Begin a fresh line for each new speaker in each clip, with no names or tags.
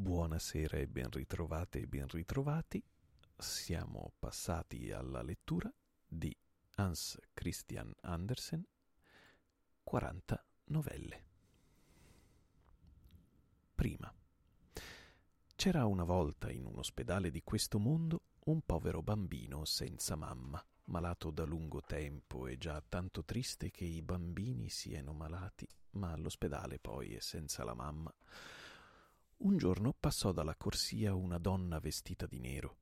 Buonasera e ben ritrovate e ben ritrovati. Siamo passati alla lettura di Hans Christian Andersen, 40 novelle. Prima. C'era una volta in un ospedale di questo mondo un povero bambino senza mamma, malato da lungo tempo e già tanto triste che i bambini siano malati, ma all'ospedale poi è senza la mamma. Un giorno passò dalla corsia una donna vestita di nero.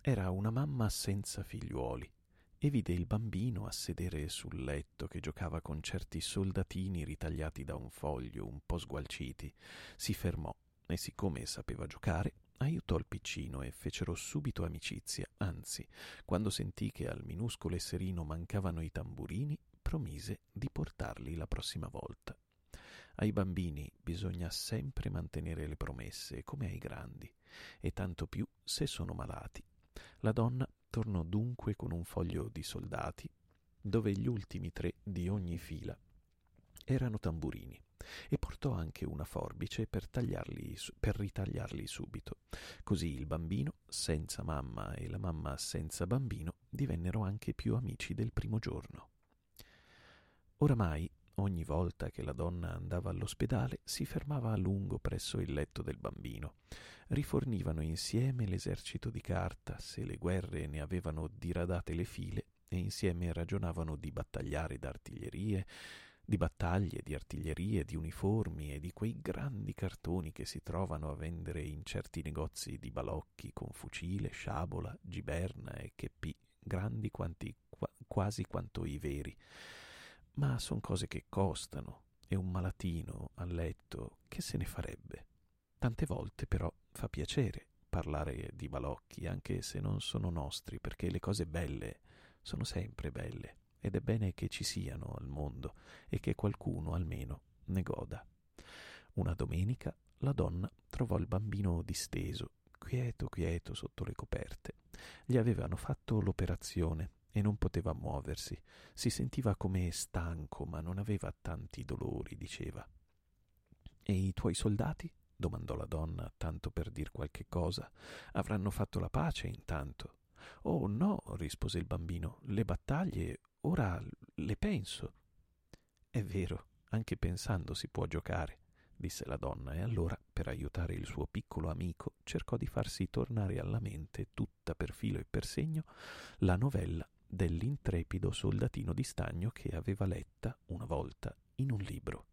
Era una mamma senza figliuoli e vide il bambino a sedere sul letto che giocava con certi soldatini ritagliati da un foglio un po' sgualciti. Si fermò e siccome sapeva giocare, aiutò il piccino e fecero subito amicizia. Anzi, quando sentì che al minuscolo esserino mancavano i tamburini, promise di portarli la prossima volta. Ai bambini bisogna sempre mantenere le promesse, come ai grandi, e tanto più se sono malati. La donna tornò dunque con un foglio di soldati, dove gli ultimi tre di ogni fila erano tamburini, e portò anche una forbice per, per ritagliarli subito. Così il bambino senza mamma e la mamma senza bambino divennero anche più amici del primo giorno. Oramai Ogni volta che la donna andava all'ospedale si fermava a lungo presso il letto del bambino. Rifornivano insieme l'esercito di carta, se le guerre ne avevano diradate le file, e insieme ragionavano di battagliare d'artiglierie, di battaglie, di artiglierie, di uniformi e di quei grandi cartoni che si trovano a vendere in certi negozi di balocchi con fucile, sciabola, giberna e cheppì, grandi quanti, quasi quanto i veri ma son cose che costano e un malatino a letto che se ne farebbe? Tante volte però fa piacere parlare di balocchi, anche se non sono nostri, perché le cose belle sono sempre belle ed è bene che ci siano al mondo e che qualcuno almeno ne goda. Una domenica la donna trovò il bambino disteso, quieto quieto sotto le coperte. Gli avevano fatto l'operazione e non poteva muoversi. Si sentiva come stanco, ma non aveva tanti dolori, diceva. E i tuoi soldati? domandò la donna, tanto per dir qualche cosa. Avranno fatto la pace intanto. Oh no, rispose il bambino, le battaglie ora le penso. È vero, anche pensando si può giocare, disse la donna, e allora, per aiutare il suo piccolo amico, cercò di farsi tornare alla mente, tutta per filo e per segno, la novella dell'intrepido soldatino di stagno che aveva letta una volta in un libro.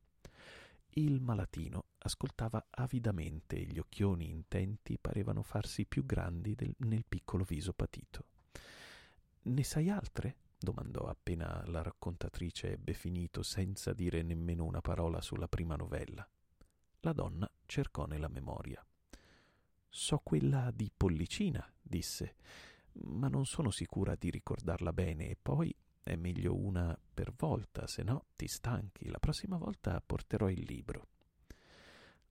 Il malatino ascoltava avidamente e gli occhioni intenti parevano farsi più grandi del, nel piccolo viso patito. Ne sai altre? domandò appena la raccontatrice ebbe finito senza dire nemmeno una parola sulla prima novella. La donna cercò nella memoria. So quella di Pollicina, disse ma non sono sicura di ricordarla bene e poi è meglio una per volta, se no ti stanchi. La prossima volta porterò il libro.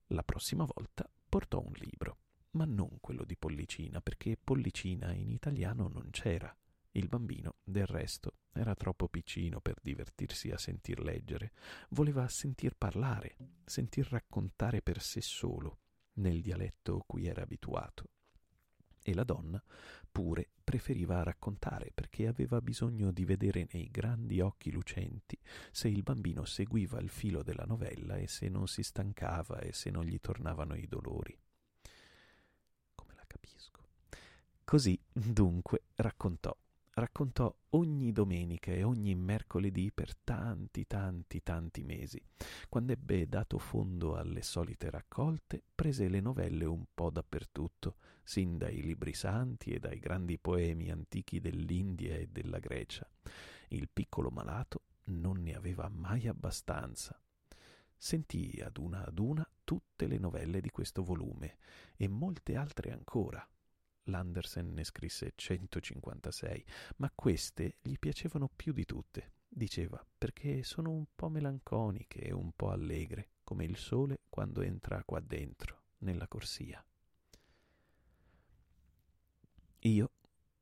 La prossima volta portò un libro, ma non quello di Pollicina, perché Pollicina in italiano non c'era. Il bambino, del resto, era troppo piccino per divertirsi a sentir leggere. Voleva sentir parlare, sentir raccontare per sé solo, nel dialetto cui era abituato e la donna pure preferiva raccontare perché aveva bisogno di vedere nei grandi occhi lucenti se il bambino seguiva il filo della novella e se non si stancava e se non gli tornavano i dolori. Come la capisco. Così, dunque, raccontò raccontò ogni domenica e ogni mercoledì per tanti, tanti, tanti mesi. Quando ebbe dato fondo alle solite raccolte, prese le novelle un po' dappertutto, sin dai libri santi e dai grandi poemi antichi dell'India e della Grecia. Il piccolo malato non ne aveva mai abbastanza. Sentì ad una ad una tutte le novelle di questo volume e molte altre ancora, L'Andersen ne scrisse 156, ma queste gli piacevano più di tutte, diceva, perché sono un po' melanconiche e un po' allegre, come il sole quando entra qua dentro, nella corsia. Io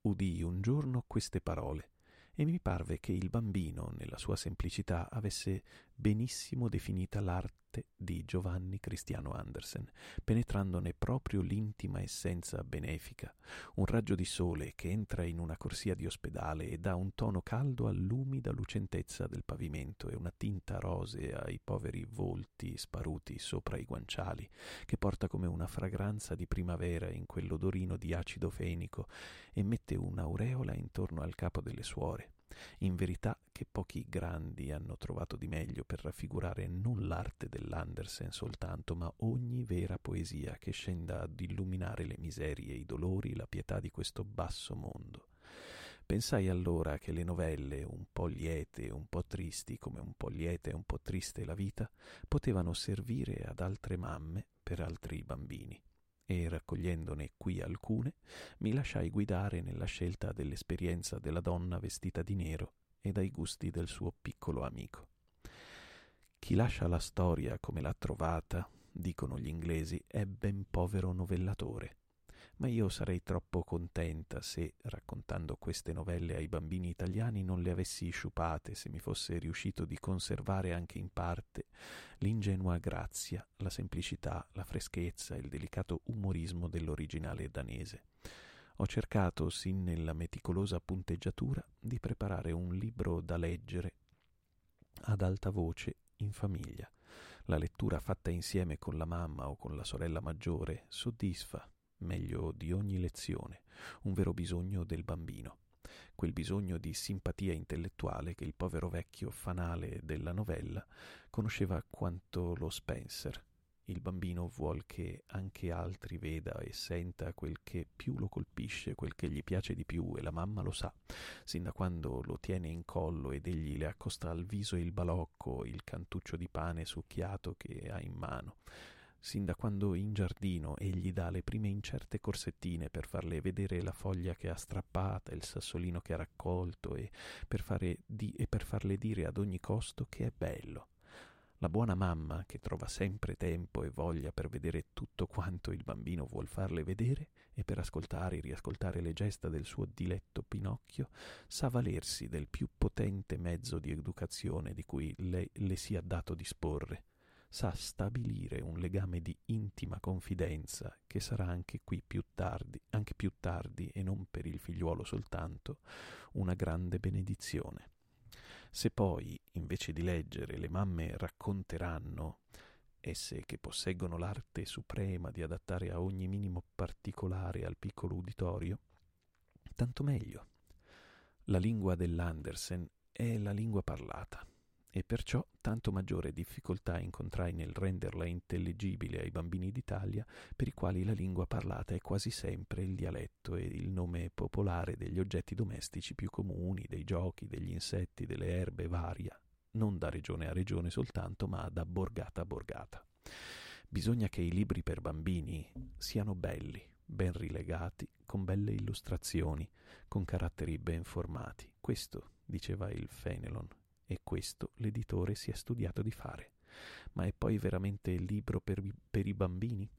udii un giorno queste parole e mi parve che il bambino, nella sua semplicità, avesse benissimo definita l'arte di Giovanni Cristiano Andersen, penetrandone proprio l'intima essenza benefica, un raggio di sole che entra in una corsia di ospedale e dà un tono caldo all'umida lucentezza del pavimento e una tinta rosea ai poveri volti sparuti sopra i guanciali, che porta come una fragranza di primavera in quell'odorino di acido fenico e mette un'aureola intorno al capo delle suore in verità che pochi grandi hanno trovato di meglio per raffigurare non l'arte dell'Andersen soltanto, ma ogni vera poesia che scenda ad illuminare le miserie, i dolori, la pietà di questo basso mondo. Pensai allora che le novelle, un po' liete, un po' tristi, come un po' lieta e un po' triste la vita, potevano servire ad altre mamme per altri bambini e raccogliendone qui alcune, mi lasciai guidare nella scelta dell'esperienza della donna vestita di nero e dai gusti del suo piccolo amico. Chi lascia la storia come l'ha trovata, dicono gli inglesi, è ben povero novellatore ma io sarei troppo contenta se, raccontando queste novelle ai bambini italiani, non le avessi sciupate, se mi fosse riuscito di conservare anche in parte l'ingenua grazia, la semplicità, la freschezza, il delicato umorismo dell'originale danese. Ho cercato, sin nella meticolosa punteggiatura, di preparare un libro da leggere ad alta voce in famiglia. La lettura fatta insieme con la mamma o con la sorella maggiore soddisfa, meglio di ogni lezione, un vero bisogno del bambino, quel bisogno di simpatia intellettuale che il povero vecchio fanale della novella conosceva quanto lo Spencer. Il bambino vuol che anche altri veda e senta quel che più lo colpisce, quel che gli piace di più, e la mamma lo sa, sin da quando lo tiene in collo ed egli le accosta al viso il balocco, il cantuccio di pane succhiato che ha in mano sin da quando in giardino egli dà le prime incerte corsettine per farle vedere la foglia che ha strappata, il sassolino che ha raccolto e per, di, e per farle dire ad ogni costo che è bello. La buona mamma, che trova sempre tempo e voglia per vedere tutto quanto il bambino vuol farle vedere e per ascoltare e riascoltare le gesta del suo diletto Pinocchio, sa valersi del più potente mezzo di educazione di cui le, le sia dato disporre sa stabilire un legame di intima confidenza che sarà anche qui più tardi, anche più tardi e non per il figliuolo soltanto, una grande benedizione. Se poi, invece di leggere, le mamme racconteranno, esse che posseggono l'arte suprema di adattare a ogni minimo particolare al piccolo uditorio, tanto meglio. La lingua dell'Andersen è la lingua parlata e perciò tanto maggiore difficoltà incontrai nel renderla intelligibile ai bambini d'Italia, per i quali la lingua parlata è quasi sempre il dialetto e il nome popolare degli oggetti domestici più comuni, dei giochi, degli insetti, delle erbe varia, non da regione a regione soltanto, ma da borgata a borgata. Bisogna che i libri per bambini siano belli, ben rilegati, con belle illustrazioni, con caratteri ben formati. Questo diceva il Fenelon e questo l'editore si è studiato di fare. Ma è poi veramente il libro per, per i bambini?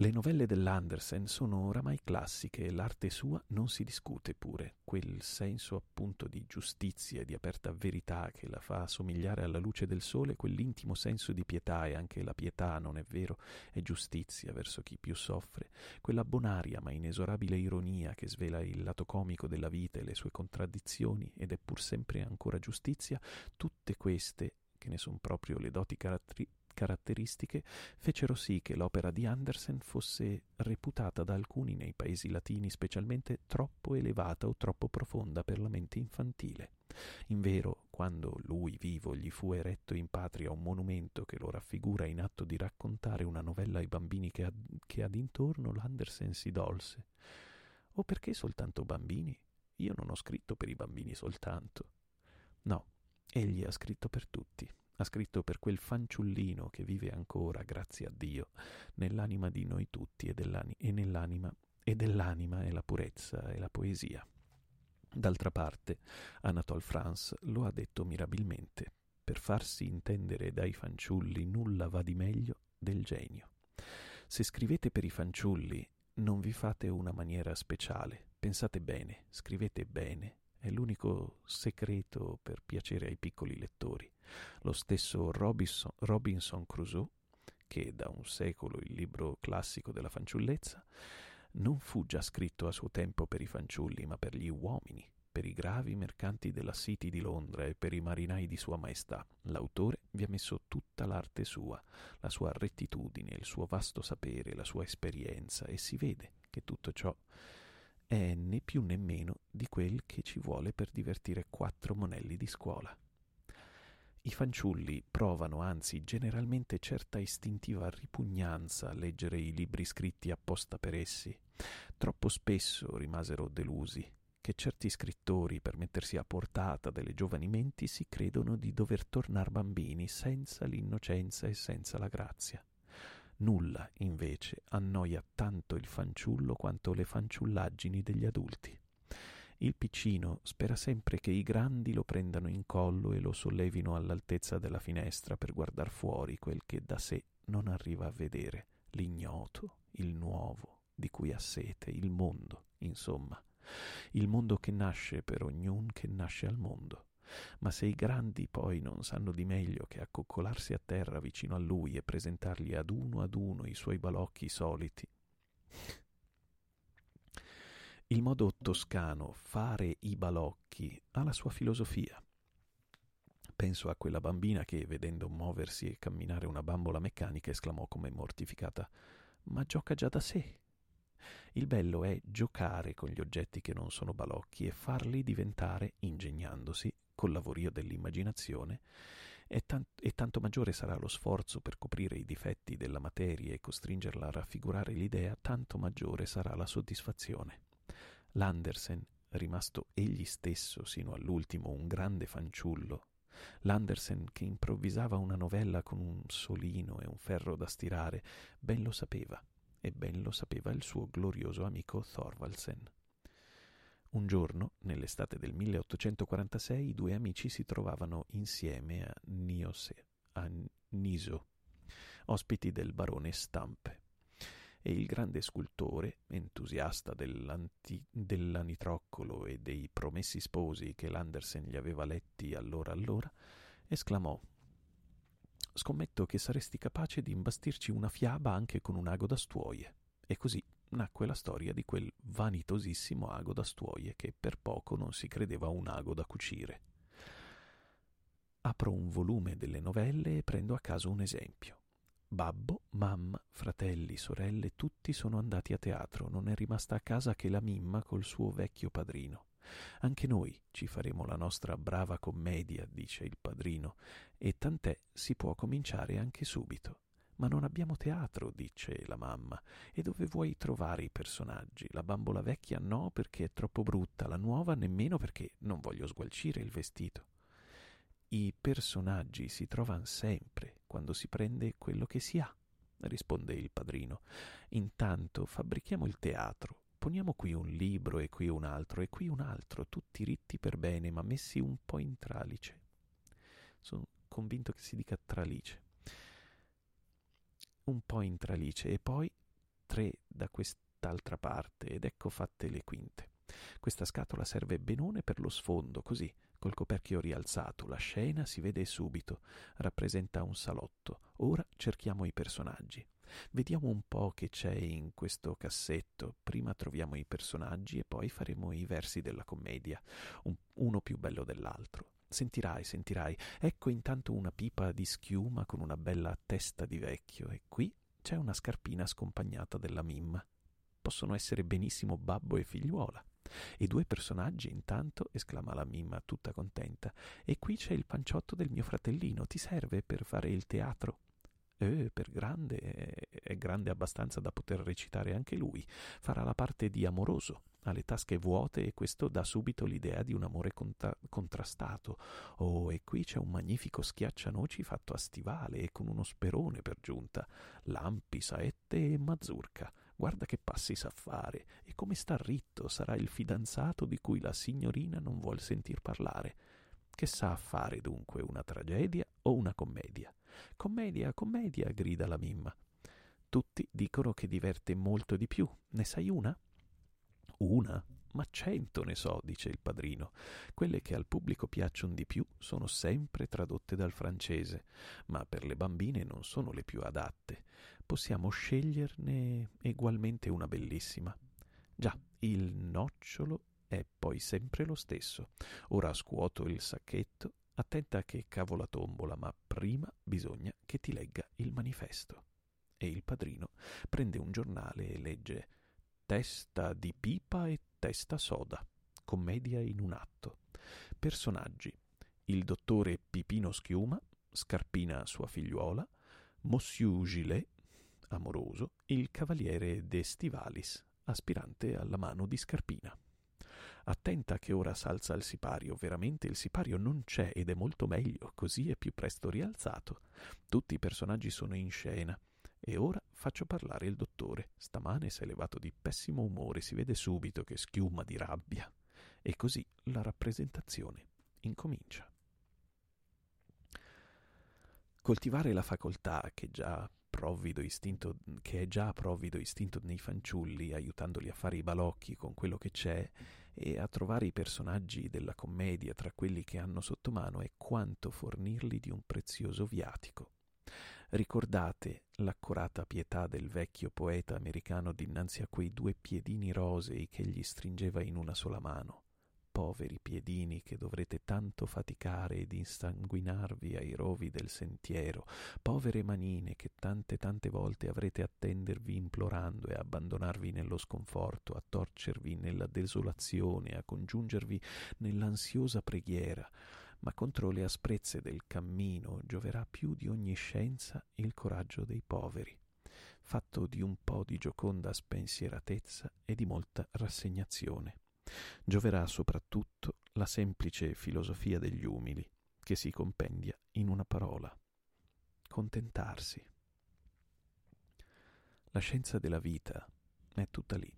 Le novelle dell'Andersen sono oramai classiche e l'arte sua non si discute pure, quel senso appunto di giustizia e di aperta verità che la fa somigliare alla luce del sole, quell'intimo senso di pietà e anche la pietà, non è vero, è giustizia verso chi più soffre, quella bonaria ma inesorabile ironia che svela il lato comico della vita e le sue contraddizioni ed è pur sempre ancora giustizia, tutte queste che ne sono proprio le doti caratteri- caratteristiche fecero sì che l'opera di Andersen fosse reputata da alcuni nei paesi latini specialmente troppo elevata o troppo profonda per la mente infantile. Invero, quando lui vivo gli fu eretto in patria un monumento che lo raffigura in atto di raccontare una novella ai bambini che, ad, che ad intorno l'Andersen si dolse. O perché soltanto bambini? Io non ho scritto per i bambini soltanto. No, egli ha scritto per tutti ha scritto per quel fanciullino che vive ancora, grazie a Dio, nell'anima di noi tutti e, e nell'anima e dell'anima è la purezza e la poesia. D'altra parte, Anatole France lo ha detto mirabilmente, per farsi intendere dai fanciulli nulla va di meglio del genio. Se scrivete per i fanciulli, non vi fate una maniera speciale, pensate bene, scrivete bene, è l'unico segreto per piacere ai piccoli lettori. Lo stesso Robinson, Robinson Crusoe, che da un secolo il libro classico della fanciullezza, non fu già scritto a suo tempo per i fanciulli, ma per gli uomini, per i gravi mercanti della City di Londra e per i marinai di Sua Maestà. L'autore vi ha messo tutta l'arte sua, la sua rettitudine, il suo vasto sapere, la sua esperienza, e si vede che tutto ciò è né più né meno di quel che ci vuole per divertire quattro monelli di scuola. I fanciulli provano anzi generalmente certa istintiva ripugnanza a leggere i libri scritti apposta per essi. Troppo spesso rimasero delusi che certi scrittori, per mettersi a portata delle giovani menti, si credono di dover tornar bambini senza l'innocenza e senza la grazia. Nulla, invece, annoia tanto il fanciullo quanto le fanciullaggini degli adulti. Il piccino spera sempre che i grandi lo prendano in collo e lo sollevino all'altezza della finestra per guardar fuori quel che da sé non arriva a vedere, l'ignoto, il nuovo, di cui ha sete, il mondo, insomma, il mondo che nasce per ognun che nasce al mondo. Ma se i grandi poi non sanno di meglio che accoccolarsi a terra vicino a lui e presentargli ad uno ad uno i suoi balocchi soliti. Il modo toscano fare i balocchi ha la sua filosofia. Penso a quella bambina che, vedendo muoversi e camminare una bambola meccanica, esclamò come mortificata Ma gioca già da sé. Il bello è giocare con gli oggetti che non sono balocchi e farli diventare, ingegnandosi, col lavorio dell'immaginazione, e, tant- e tanto maggiore sarà lo sforzo per coprire i difetti della materia e costringerla a raffigurare l'idea, tanto maggiore sarà la soddisfazione. L'Andersen, rimasto egli stesso sino all'ultimo un grande fanciullo, l'Andersen che improvvisava una novella con un solino e un ferro da stirare, ben lo sapeva, e ben lo sapeva il suo glorioso amico Thorvaldsen. Un giorno, nell'estate del 1846, i due amici si trovavano insieme a Niose, a Niso, ospiti del barone Stampe. E il grande scultore, entusiasta dell'anitroccolo e dei promessi sposi che l'Andersen gli aveva letti allora allora, esclamò Scommetto che saresti capace di imbastirci una fiaba anche con un ago da stuoie. E così nacque la storia di quel vanitosissimo ago da stuoie che per poco non si credeva un ago da cucire. Apro un volume delle novelle e prendo a caso un esempio. Babbo, mamma, fratelli, sorelle, tutti sono andati a teatro, non è rimasta a casa che la Mimma col suo vecchio padrino. Anche noi ci faremo la nostra brava commedia, dice il padrino, e tant'è si può cominciare anche subito. Ma non abbiamo teatro, dice la mamma. E dove vuoi trovare i personaggi? La bambola vecchia no perché è troppo brutta, la nuova nemmeno perché non voglio sgualcire il vestito. I personaggi si trovano sempre quando si prende quello che si ha, risponde il padrino. Intanto fabbrichiamo il teatro. Poniamo qui un libro e qui un altro e qui un altro, tutti ritti per bene, ma messi un po' in tralice. Sono convinto che si dica tralice un po' in tralice e poi tre da quest'altra parte ed ecco fatte le quinte. Questa scatola serve benone per lo sfondo, così, col coperchio rialzato, la scena si vede subito, rappresenta un salotto. Ora cerchiamo i personaggi. Vediamo un po' che c'è in questo cassetto. Prima troviamo i personaggi e poi faremo i versi della commedia, un, uno più bello dell'altro. Sentirai, sentirai. Ecco intanto una pipa di schiuma con una bella testa di vecchio e qui c'è una scarpina scompagnata della mimma. Possono essere benissimo babbo e figliuola. E due personaggi intanto, esclama la mimma tutta contenta. E qui c'è il panciotto del mio fratellino. Ti serve per fare il teatro? Eh, per grande, è grande abbastanza da poter recitare anche lui. Farà la parte di amoroso ha le tasche vuote e questo dà subito l'idea di un amore conta- contrastato. Oh, e qui c'è un magnifico schiaccianoci fatto a stivale e con uno sperone per giunta, lampi, saette e mazurka. Guarda che passi sa fare e come sta ritto, sarà il fidanzato di cui la signorina non vuol sentir parlare. Che sa fare dunque una tragedia o una commedia? Commedia, commedia, grida la mimma. Tutti dicono che diverte molto di più. Ne sai una? Una? Ma cento ne so, dice il padrino. Quelle che al pubblico piacciono di più sono sempre tradotte dal francese, ma per le bambine non sono le più adatte. Possiamo sceglierne egualmente una bellissima. Già, il nocciolo è poi sempre lo stesso. Ora scuoto il sacchetto, attenta che cavo la tombola, ma prima bisogna che ti legga il manifesto. E il padrino prende un giornale e legge Testa di pipa e testa soda. Commedia in un atto. Personaggi. Il dottore Pipino Schiuma, Scarpina sua figliuola, Monsieur Gilet, amoroso, il cavaliere De Stivalis, aspirante alla mano di Scarpina. Attenta che ora s'alza il sipario, veramente il sipario non c'è ed è molto meglio, così è più presto rialzato. Tutti i personaggi sono in scena. E ora faccio parlare il dottore. Stamane s'è levato di pessimo umore, si vede subito che schiuma di rabbia. E così la rappresentazione incomincia. Coltivare la facoltà che già provvido istinto, che è già provvido istinto nei fanciulli, aiutandoli a fare i balocchi con quello che c'è e a trovare i personaggi della commedia tra quelli che hanno sotto mano è quanto fornirli di un prezioso viatico. Ricordate l'accorata pietà del vecchio poeta americano dinanzi a quei due piedini rosei che gli stringeva in una sola mano? Poveri piedini che dovrete tanto faticare ed insanguinarvi ai rovi del sentiero, povere manine che tante tante volte avrete a tendervi implorando e abbandonarvi nello sconforto, a torcervi nella desolazione, a congiungervi nell'ansiosa preghiera, ma contro le asprezze del cammino gioverà più di ogni scienza il coraggio dei poveri, fatto di un po' di gioconda spensieratezza e di molta rassegnazione. Gioverà soprattutto la semplice filosofia degli umili, che si compendia in una parola. Contentarsi. La scienza della vita è tutta lì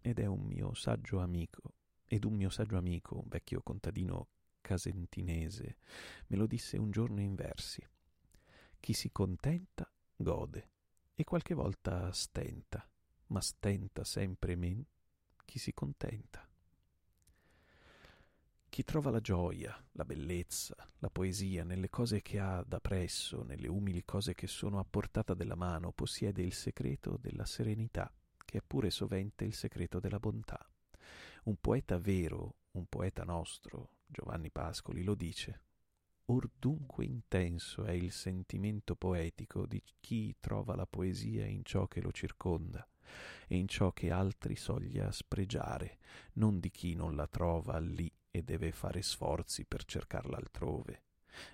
ed è un mio saggio amico, ed un mio saggio amico, un vecchio contadino casentinese, me lo disse un giorno in versi. Chi si contenta gode e qualche volta stenta, ma stenta sempre men chi si contenta. Chi trova la gioia, la bellezza, la poesia nelle cose che ha da presso, nelle umili cose che sono a portata della mano, possiede il segreto della serenità, che è pure sovente il segreto della bontà. Un poeta vero, un poeta nostro, Giovanni Pascoli, lo dice. Or dunque intenso è il sentimento poetico di chi trova la poesia in ciò che lo circonda e in ciò che altri soglia spregiare, non di chi non la trova lì e deve fare sforzi per cercarla altrove.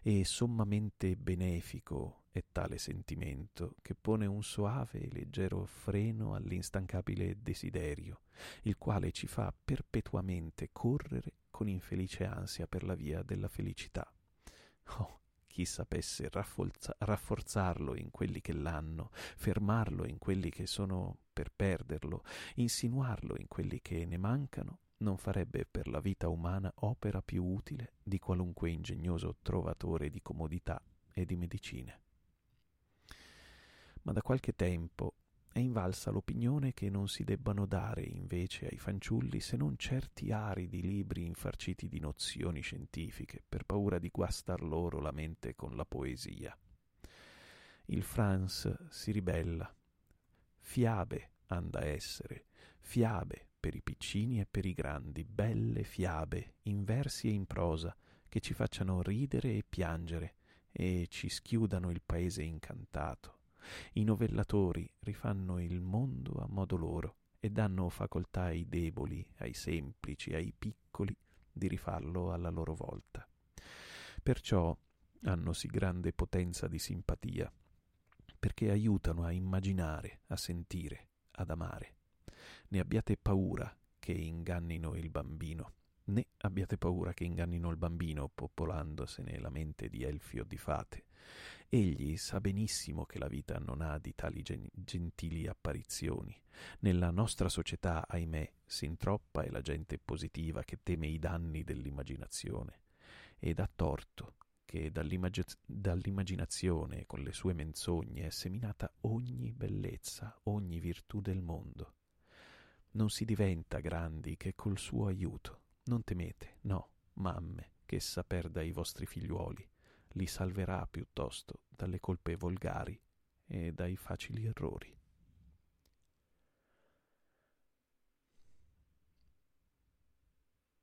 E sommamente benefico è tale sentimento che pone un soave e leggero freno all'instancabile desiderio, il quale ci fa perpetuamente correre con infelice ansia per la via della felicità. Oh, chi sapesse rafforza- rafforzarlo in quelli che l'hanno, fermarlo in quelli che sono per perderlo, insinuarlo in quelli che ne mancano, non farebbe per la vita umana opera più utile di qualunque ingegnoso trovatore di comodità e di medicine. Ma da qualche tempo è invalsa l'opinione che non si debbano dare invece ai fanciulli se non certi aridi libri infarciti di nozioni scientifiche per paura di guastar loro la mente con la poesia. Il Franz si ribella. Fiabe han da essere, fiabe per i piccini e per i grandi, belle fiabe, in versi e in prosa, che ci facciano ridere e piangere e ci schiudano il paese incantato. I novellatori rifanno il mondo a modo loro e danno facoltà ai deboli, ai semplici, ai piccoli di rifarlo alla loro volta. Perciò hanno sì grande potenza di simpatia, perché aiutano a immaginare, a sentire, ad amare né abbiate paura che ingannino il bambino, né abbiate paura che ingannino il bambino popolandosene la mente di elfi o di fate. Egli sa benissimo che la vita non ha di tali gen- gentili apparizioni. Nella nostra società, ahimè, si introppa è la gente positiva che teme i danni dell'immaginazione. Ed ha torto che dall'immag- dall'immaginazione, con le sue menzogne, è seminata ogni bellezza, ogni virtù del mondo non si diventa grandi che col suo aiuto. Non temete, no, mamme, che essa perda i vostri figliuoli. Li salverà piuttosto dalle colpe volgari e dai facili errori.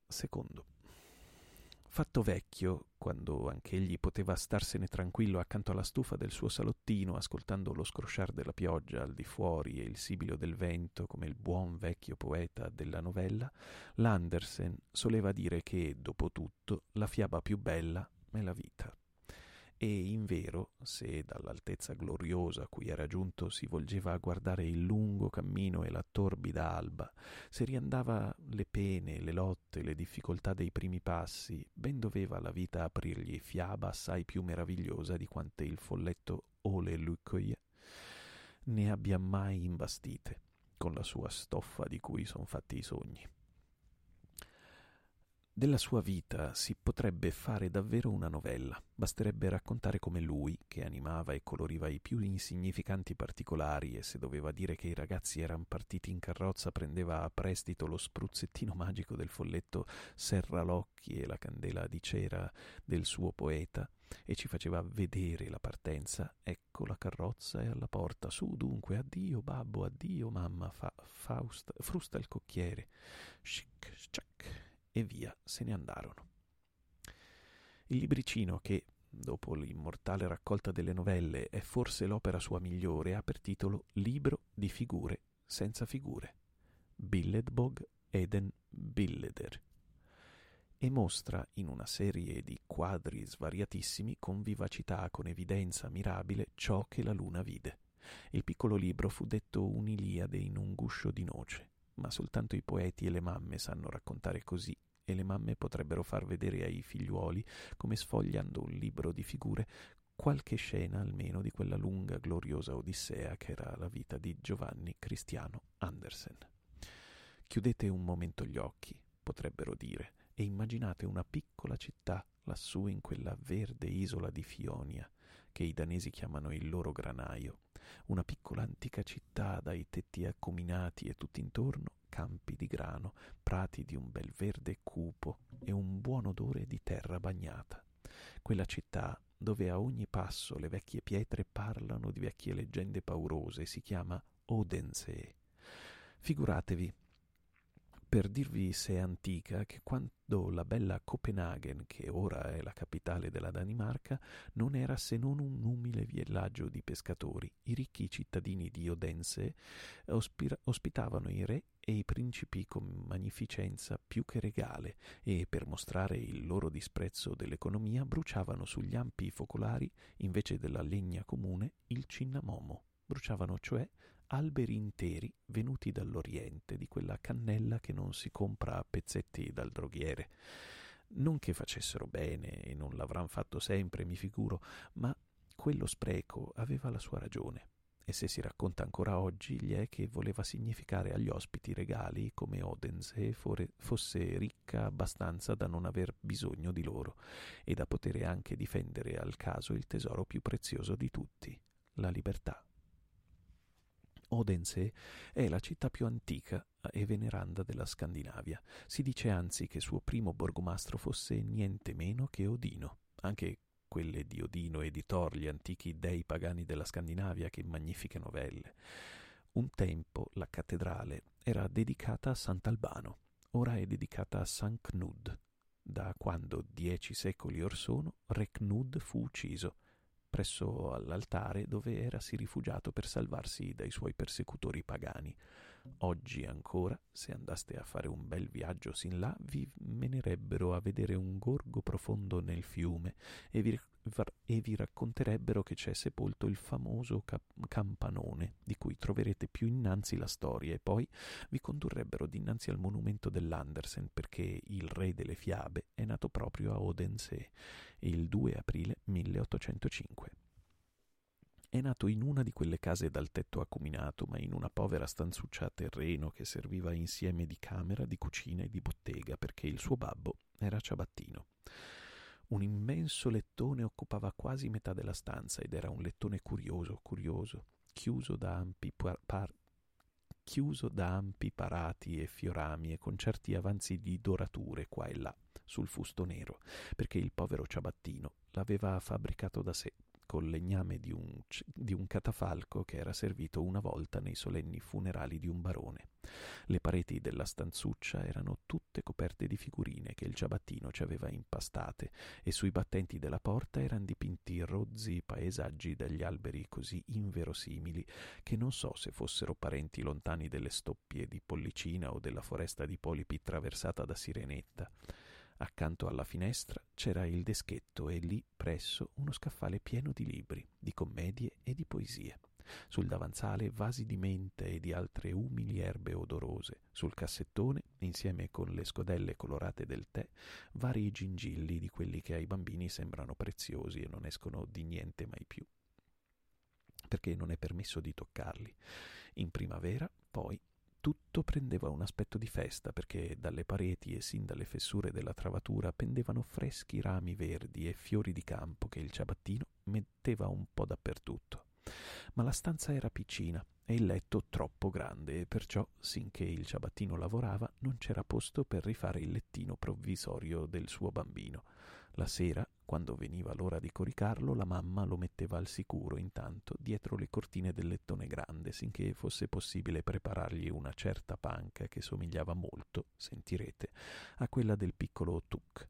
Secondo. Fatto vecchio, quando anch'egli poteva starsene tranquillo accanto alla stufa del suo salottino, ascoltando lo scrosciar della pioggia al di fuori e il sibilo del vento, come il buon vecchio poeta della novella, l'Andersen soleva dire che, dopo tutto, la fiaba più bella è la vita e invero, se dall'altezza gloriosa a cui era giunto si volgeva a guardare il lungo cammino e la torbida alba, se riandava le pene, le lotte, le difficoltà dei primi passi, ben doveva la vita aprirgli fiaba assai più meravigliosa di quante il folletto Ole Lucoie ne abbia mai imbastite con la sua stoffa di cui son fatti i sogni. Della sua vita si potrebbe fare davvero una novella, basterebbe raccontare come lui, che animava e coloriva i più insignificanti particolari e se doveva dire che i ragazzi erano partiti in carrozza prendeva a prestito lo spruzzettino magico del folletto Serralocchi e la candela di cera del suo poeta e ci faceva vedere la partenza. Ecco la carrozza è alla porta. Su dunque, addio babbo, addio mamma, fa, Faust, frusta il cocchiere. Scic, sciac e via se ne andarono. Il libricino che, dopo l'immortale raccolta delle novelle, è forse l'opera sua migliore, ha per titolo Libro di figure senza figure. Billedbog Eden Billeder e mostra in una serie di quadri svariatissimi con vivacità, con evidenza mirabile, ciò che la luna vide. Il piccolo libro fu detto un'Iliade in un guscio di noce ma soltanto i poeti e le mamme sanno raccontare così e le mamme potrebbero far vedere ai figliuoli, come sfogliando un libro di figure, qualche scena almeno di quella lunga, gloriosa odissea che era la vita di Giovanni Cristiano Andersen. Chiudete un momento gli occhi, potrebbero dire, e immaginate una piccola città lassù in quella verde isola di Fionia, che i danesi chiamano il loro granaio, una piccola antica città dai tetti accominati e tutt'intorno campi di grano, prati di un bel verde cupo e un buon odore di terra bagnata. Quella città dove a ogni passo le vecchie pietre parlano di vecchie leggende paurose si chiama Odense. Figuratevi per dirvi se è antica che quando la bella Copenaghen, che ora è la capitale della Danimarca, non era se non un umile villaggio di pescatori, i ricchi cittadini di Odense ospira- ospitavano i re e i principi con magnificenza più che regale e per mostrare il loro disprezzo dell'economia bruciavano sugli ampi focolari invece della legna comune il cinnamomo. Bruciavano cioè alberi interi venuti dall'Oriente, di quella cannella che non si compra a pezzetti dal droghiere. Non che facessero bene e non l'avran fatto sempre, mi figuro, ma quello spreco aveva la sua ragione. E se si racconta ancora oggi, gli è che voleva significare agli ospiti regali come Odense fosse ricca abbastanza da non aver bisogno di loro e da poter anche difendere al caso il tesoro più prezioso di tutti, la libertà. Odense è la città più antica e veneranda della Scandinavia. Si dice anzi che suo primo borgomastro fosse niente meno che Odino. Anche quelle di Odino e di Thor, gli antichi dei pagani della Scandinavia, che magnifiche novelle. Un tempo la cattedrale era dedicata a Sant'Albano, ora è dedicata a San Knud, da quando dieci secoli or sono Re Knud fu ucciso presso all'altare dove era si rifugiato per salvarsi dai suoi persecutori pagani. Oggi ancora, se andaste a fare un bel viaggio sin là, vi menerebbero a vedere un gorgo profondo nel fiume e vi, e vi racconterebbero che c'è sepolto il famoso cap- campanone, di cui troverete più innanzi la storia, e poi vi condurrebbero dinanzi al monumento dell'Andersen, perché il re delle fiabe è nato proprio a Odense il 2 aprile 1805. È nato in una di quelle case dal tetto acuminato, ma in una povera stanzuccia a terreno che serviva insieme di camera, di cucina e di bottega, perché il suo babbo era ciabattino. Un immenso lettone occupava quasi metà della stanza ed era un lettone curioso, curioso, chiuso da ampi par- par- chiuso da ampi parati e fiorami e con certi avanzi di dorature qua e là sul fusto nero, perché il povero ciabattino l'aveva fabbricato da sé col legname di un, di un, catafalco che era servito una volta nei solenni funerali di un barone. Le pareti della stanzuccia erano tutte coperte di figurine che il ciabattino ci aveva impastate e sui battenti della porta erano dipinti rozzi paesaggi dagli alberi così inverosimili che non so se fossero parenti lontani delle stoppie di Pollicina o della foresta di polipi traversata da Sirenetta. Accanto alla finestra c'era il deschetto e lì presso uno scaffale pieno di libri, di commedie e di poesie. Sul davanzale vasi di menta e di altre umili erbe odorose. Sul cassettone, insieme con le scodelle colorate del tè, vari gingilli di quelli che ai bambini sembrano preziosi e non escono di niente mai più. Perché non è permesso di toccarli. In primavera, poi, tutto prendeva un aspetto di festa perché dalle pareti e sin dalle fessure della travatura pendevano freschi rami verdi e fiori di campo che il ciabattino metteva un po' dappertutto. Ma la stanza era piccina e il letto troppo grande e perciò, sinché il ciabattino lavorava, non c'era posto per rifare il lettino provvisorio del suo bambino. La sera, quando veniva l'ora di coricarlo, la mamma lo metteva al sicuro intanto dietro le cortine del lettone grande, sinché fosse possibile preparargli una certa panca che somigliava molto, sentirete, a quella del piccolo Tuc.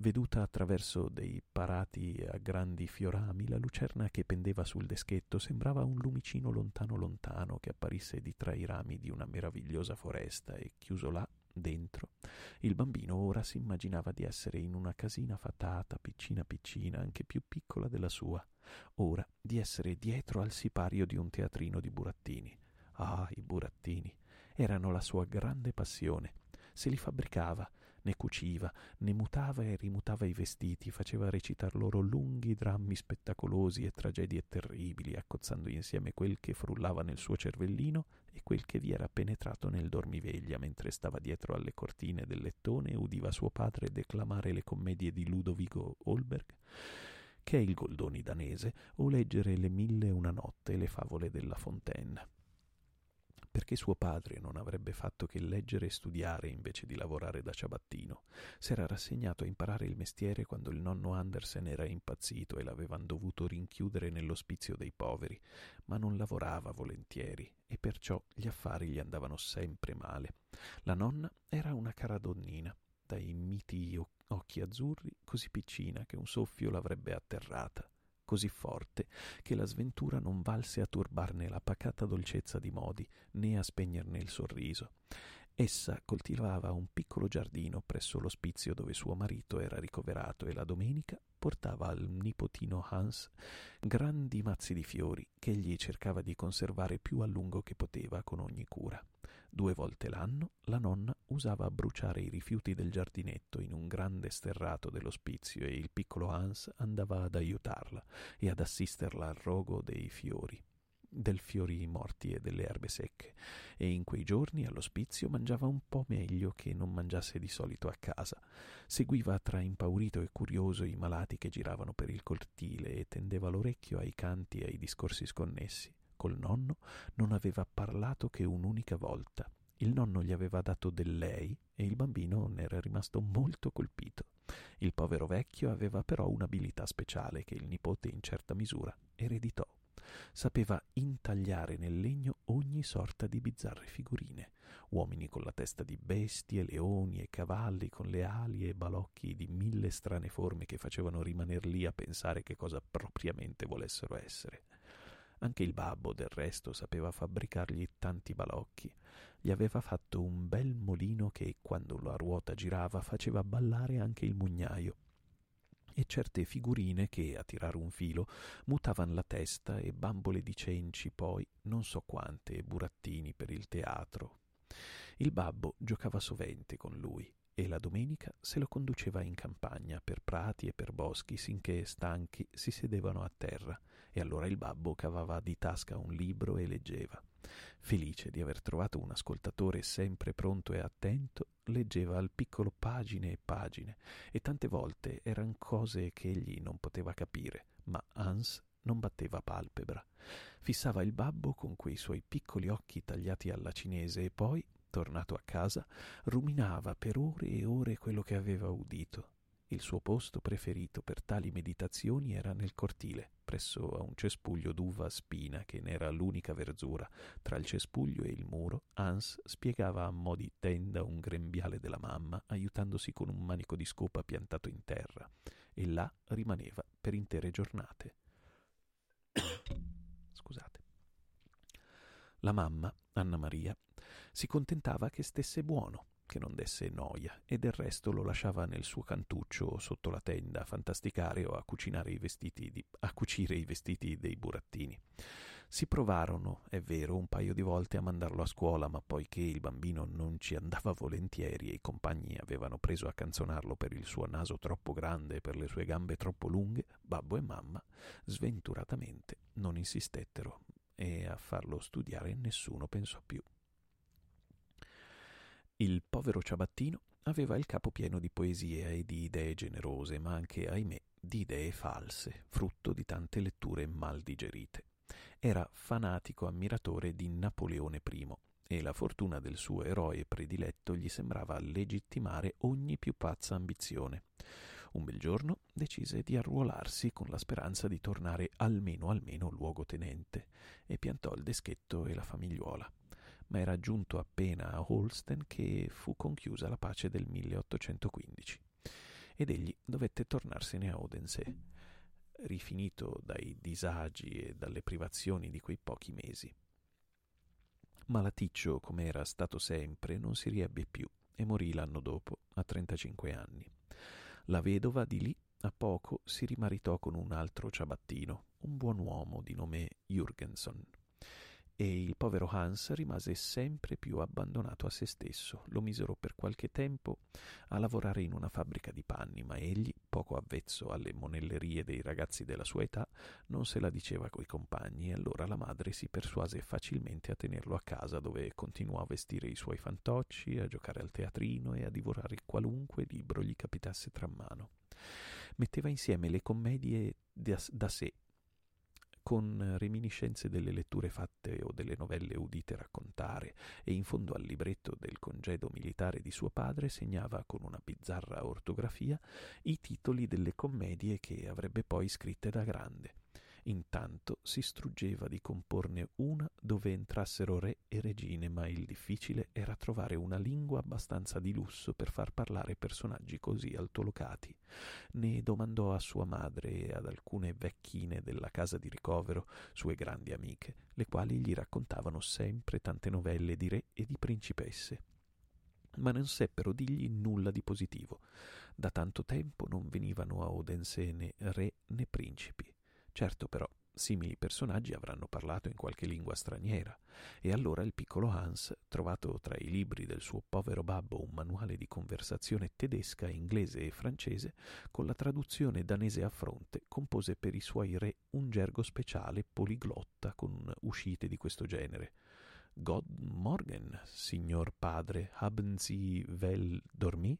Veduta attraverso dei parati a grandi fiorami, la lucerna che pendeva sul deschetto sembrava un lumicino lontano lontano che apparisse di tra i rami di una meravigliosa foresta e chiuso là Dentro, il bambino ora si immaginava di essere in una casina fatata, piccina piccina, anche più piccola della sua, ora di essere dietro al sipario di un teatrino di burattini. Ah, i burattini erano la sua grande passione. Se li fabbricava, ne cuciva, ne mutava e rimutava i vestiti, faceva recitar loro lunghi drammi spettacolosi e tragedie terribili, accozzando insieme quel che frullava nel suo cervellino e quel che vi era penetrato nel dormiveglia mentre stava dietro alle cortine del lettone e udiva suo padre declamare le commedie di Ludovico Holberg, che è il Goldoni danese, o leggere le Mille e una notte e le favole della Fontaine perché suo padre non avrebbe fatto che leggere e studiare invece di lavorare da ciabattino. S'era rassegnato a imparare il mestiere quando il nonno Andersen era impazzito e l'avevano dovuto rinchiudere nell'ospizio dei poveri, ma non lavorava volentieri e perciò gli affari gli andavano sempre male. La nonna era una cara donnina, dai miti occhi azzurri, così piccina che un soffio l'avrebbe atterrata così forte che la sventura non valse a turbarne la pacata dolcezza di modi né a spegnerne il sorriso. Essa coltivava un piccolo giardino presso l'ospizio dove suo marito era ricoverato e la domenica portava al nipotino Hans grandi mazzi di fiori che egli cercava di conservare più a lungo che poteva con ogni cura. Due volte l'anno la nonna usava bruciare i rifiuti del giardinetto in un grande sterrato dell'ospizio e il piccolo Hans andava ad aiutarla e ad assisterla al rogo dei fiori del fiori morti e delle erbe secche, e in quei giorni all'ospizio mangiava un po' meglio che non mangiasse di solito a casa. Seguiva tra impaurito e curioso i malati che giravano per il cortile e tendeva l'orecchio ai canti e ai discorsi sconnessi. Col nonno non aveva parlato che un'unica volta. Il nonno gli aveva dato del lei e il bambino ne era rimasto molto colpito. Il povero vecchio aveva però un'abilità speciale che il nipote in certa misura ereditò sapeva intagliare nel legno ogni sorta di bizzarre figurine, uomini con la testa di bestie, leoni e cavalli con le ali e balocchi di mille strane forme che facevano rimaner lì a pensare che cosa propriamente volessero essere. Anche il babbo, del resto, sapeva fabbricargli tanti balocchi. Gli aveva fatto un bel molino che, quando la ruota girava, faceva ballare anche il mugnaio e certe figurine che, a tirare un filo, mutavan la testa e bambole di cenci poi, non so quante, e burattini per il teatro. Il babbo giocava sovente con lui e la domenica se lo conduceva in campagna per prati e per boschi sinché stanchi si sedevano a terra e allora il babbo cavava di tasca un libro e leggeva. Felice di aver trovato un ascoltatore sempre pronto e attento, leggeva al piccolo pagine e pagine, e tante volte eran cose che egli non poteva capire, ma Hans non batteva palpebra. Fissava il babbo con quei suoi piccoli occhi tagliati alla cinese e poi, tornato a casa, ruminava per ore e ore quello che aveva udito. Il suo posto preferito per tali meditazioni era nel cortile, presso a un cespuglio d'uva a spina che ne era l'unica verzura. Tra il cespuglio e il muro, Hans spiegava a mo' di tenda un grembiale della mamma, aiutandosi con un manico di scopa piantato in terra, e là rimaneva per intere giornate. Scusate. La mamma, Anna Maria, si contentava che stesse buono che non desse noia, e del resto lo lasciava nel suo cantuccio sotto la tenda a fantasticare o a, i di, a cucire i vestiti dei burattini. Si provarono, è vero, un paio di volte a mandarlo a scuola, ma poiché il bambino non ci andava volentieri e i compagni avevano preso a canzonarlo per il suo naso troppo grande e per le sue gambe troppo lunghe, babbo e mamma, sventuratamente, non insistettero e a farlo studiare nessuno pensò più. Il povero ciabattino aveva il capo pieno di poesie e di idee generose, ma anche, ahimè, di idee false, frutto di tante letture mal digerite. Era fanatico ammiratore di Napoleone I e la fortuna del suo eroe prediletto gli sembrava legittimare ogni più pazza ambizione. Un bel giorno decise di arruolarsi con la speranza di tornare almeno almeno luogotenente e piantò il deschetto e la famigliuola ma era giunto appena a Holsten che fu conchiusa la pace del 1815 ed egli dovette tornarsene a Odense, rifinito dai disagi e dalle privazioni di quei pochi mesi. Malaticcio, come era stato sempre, non si riebbe più e morì l'anno dopo, a 35 anni. La vedova di lì a poco si rimaritò con un altro ciabattino, un buon uomo di nome Jürgenson, e il povero Hans rimase sempre più abbandonato a se stesso. Lo misero per qualche tempo a lavorare in una fabbrica di panni, ma egli, poco avvezzo alle monellerie dei ragazzi della sua età, non se la diceva coi compagni e allora la madre si persuase facilmente a tenerlo a casa dove continuò a vestire i suoi fantocci, a giocare al teatrino e a divorare qualunque libro gli capitasse tra mano. Metteva insieme le commedie da, sé con reminiscenze delle letture fatte o delle novelle udite raccontare, e in fondo al libretto del congedo militare di suo padre segnava con una bizzarra ortografia i titoli delle commedie che avrebbe poi scritte da grande. Intanto si struggeva di comporne una dove entrassero re e regine, ma il difficile era trovare una lingua abbastanza di lusso per far parlare personaggi così altolocati. Ne domandò a sua madre e ad alcune vecchine della casa di ricovero, sue grandi amiche, le quali gli raccontavano sempre tante novelle di re e di principesse ma non seppero digli nulla di positivo. Da tanto tempo non venivano a Odense né re né principi. Certo però, simili personaggi avranno parlato in qualche lingua straniera, e allora il piccolo Hans, trovato tra i libri del suo povero babbo un manuale di conversazione tedesca, inglese e francese, con la traduzione danese a fronte, compose per i suoi re un gergo speciale poliglotta con uscite di questo genere. God Morgen, signor padre, haben Sie well dormi?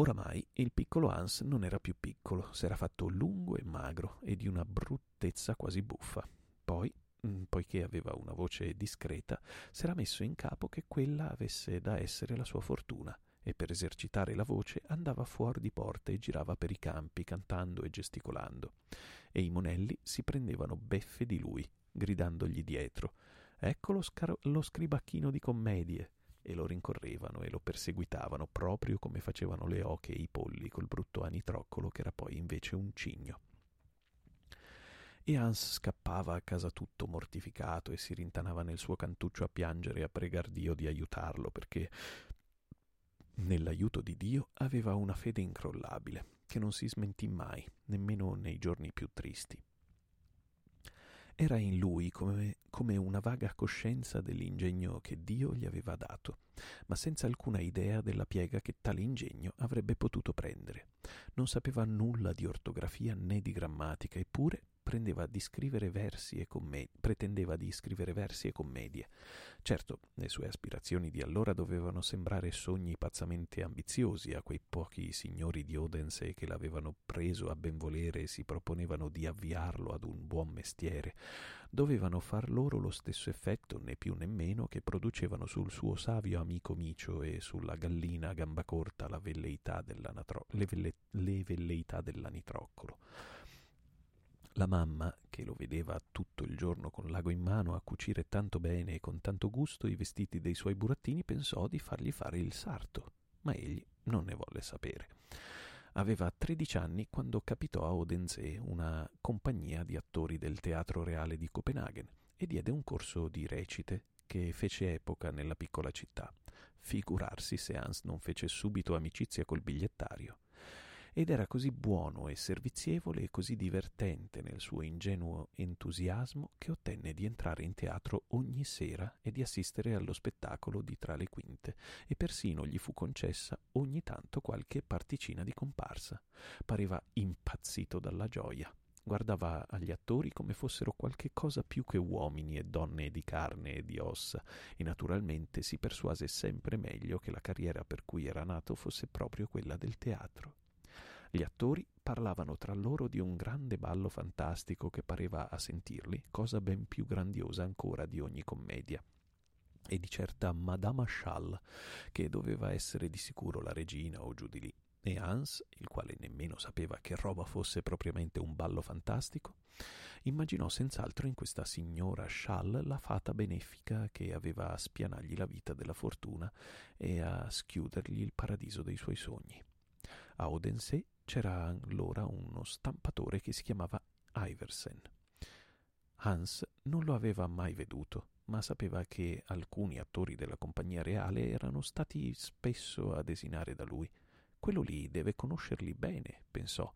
Oramai il piccolo Hans non era più piccolo, s'era fatto lungo e magro e di una bruttezza quasi buffa. Poi, mm, poiché aveva una voce discreta, s'era messo in capo che quella avesse da essere la sua fortuna e per esercitare la voce andava fuori di porta e girava per i campi cantando e gesticolando. E i monelli si prendevano beffe di lui, gridandogli dietro Ecco lo, scar- lo scribacchino di commedie e lo rincorrevano e lo perseguitavano proprio come facevano le oche e i polli col brutto anitroccolo che era poi invece un cigno. E Hans scappava a casa tutto mortificato e si rintanava nel suo cantuccio a piangere e a pregar Dio di aiutarlo perché nell'aiuto di Dio aveva una fede incrollabile che non si smentì mai, nemmeno nei giorni più tristi. Era in lui come, come, una vaga coscienza dell'ingegno che Dio gli aveva dato, ma senza alcuna idea della piega che tale ingegno avrebbe potuto prendere. Non sapeva nulla di ortografia né di grammatica, eppure pretendeva di scrivere versi e commedie. Certo, le sue aspirazioni di allora dovevano sembrare sogni pazzamente ambiziosi a quei pochi signori di Odense che l'avevano preso a benvolere e si proponevano di avviarlo ad un buon mestiere. Dovevano far loro lo stesso effetto, né più né meno, che producevano sul suo savio amico Micio e sulla gallina a gamba corta la velleità le, velle, le velleità dell'anitroccolo. La mamma, che lo vedeva tutto il giorno con l'ago in mano a cucire tanto bene e con tanto gusto i vestiti dei suoi burattini, pensò di fargli fare il sarto, ma egli non ne volle sapere. Aveva 13 anni quando capitò a Odense una compagnia di attori del Teatro Reale di Copenaghen e diede un corso di recite che fece epoca nella piccola città. Figurarsi se Hans non fece subito amicizia col bigliettario ed era così buono e servizievole e così divertente nel suo ingenuo entusiasmo che ottenne di entrare in teatro ogni sera e di assistere allo spettacolo di Tra le Quinte, e persino gli fu concessa ogni tanto qualche particina di comparsa. Pareva impazzito dalla gioia. Guardava agli attori come fossero qualche cosa più che uomini e donne di carne e di ossa, e naturalmente si persuase sempre meglio che la carriera per cui era nato fosse proprio quella del teatro. Gli attori parlavano tra loro di un grande ballo fantastico che pareva a sentirli cosa ben più grandiosa ancora di ogni commedia e di certa Madama Schall, che doveva essere di sicuro la regina o giù di lì. E Hans, il quale nemmeno sapeva che roba fosse propriamente un ballo fantastico, immaginò senz'altro in questa signora Schall la fata benefica che aveva a spianargli la vita della fortuna e a schiudergli il paradiso dei suoi sogni. A Odense c'era allora uno stampatore che si chiamava Iversen. Hans non lo aveva mai veduto, ma sapeva che alcuni attori della compagnia reale erano stati spesso a desinare da lui. Quello lì deve conoscerli bene, pensò.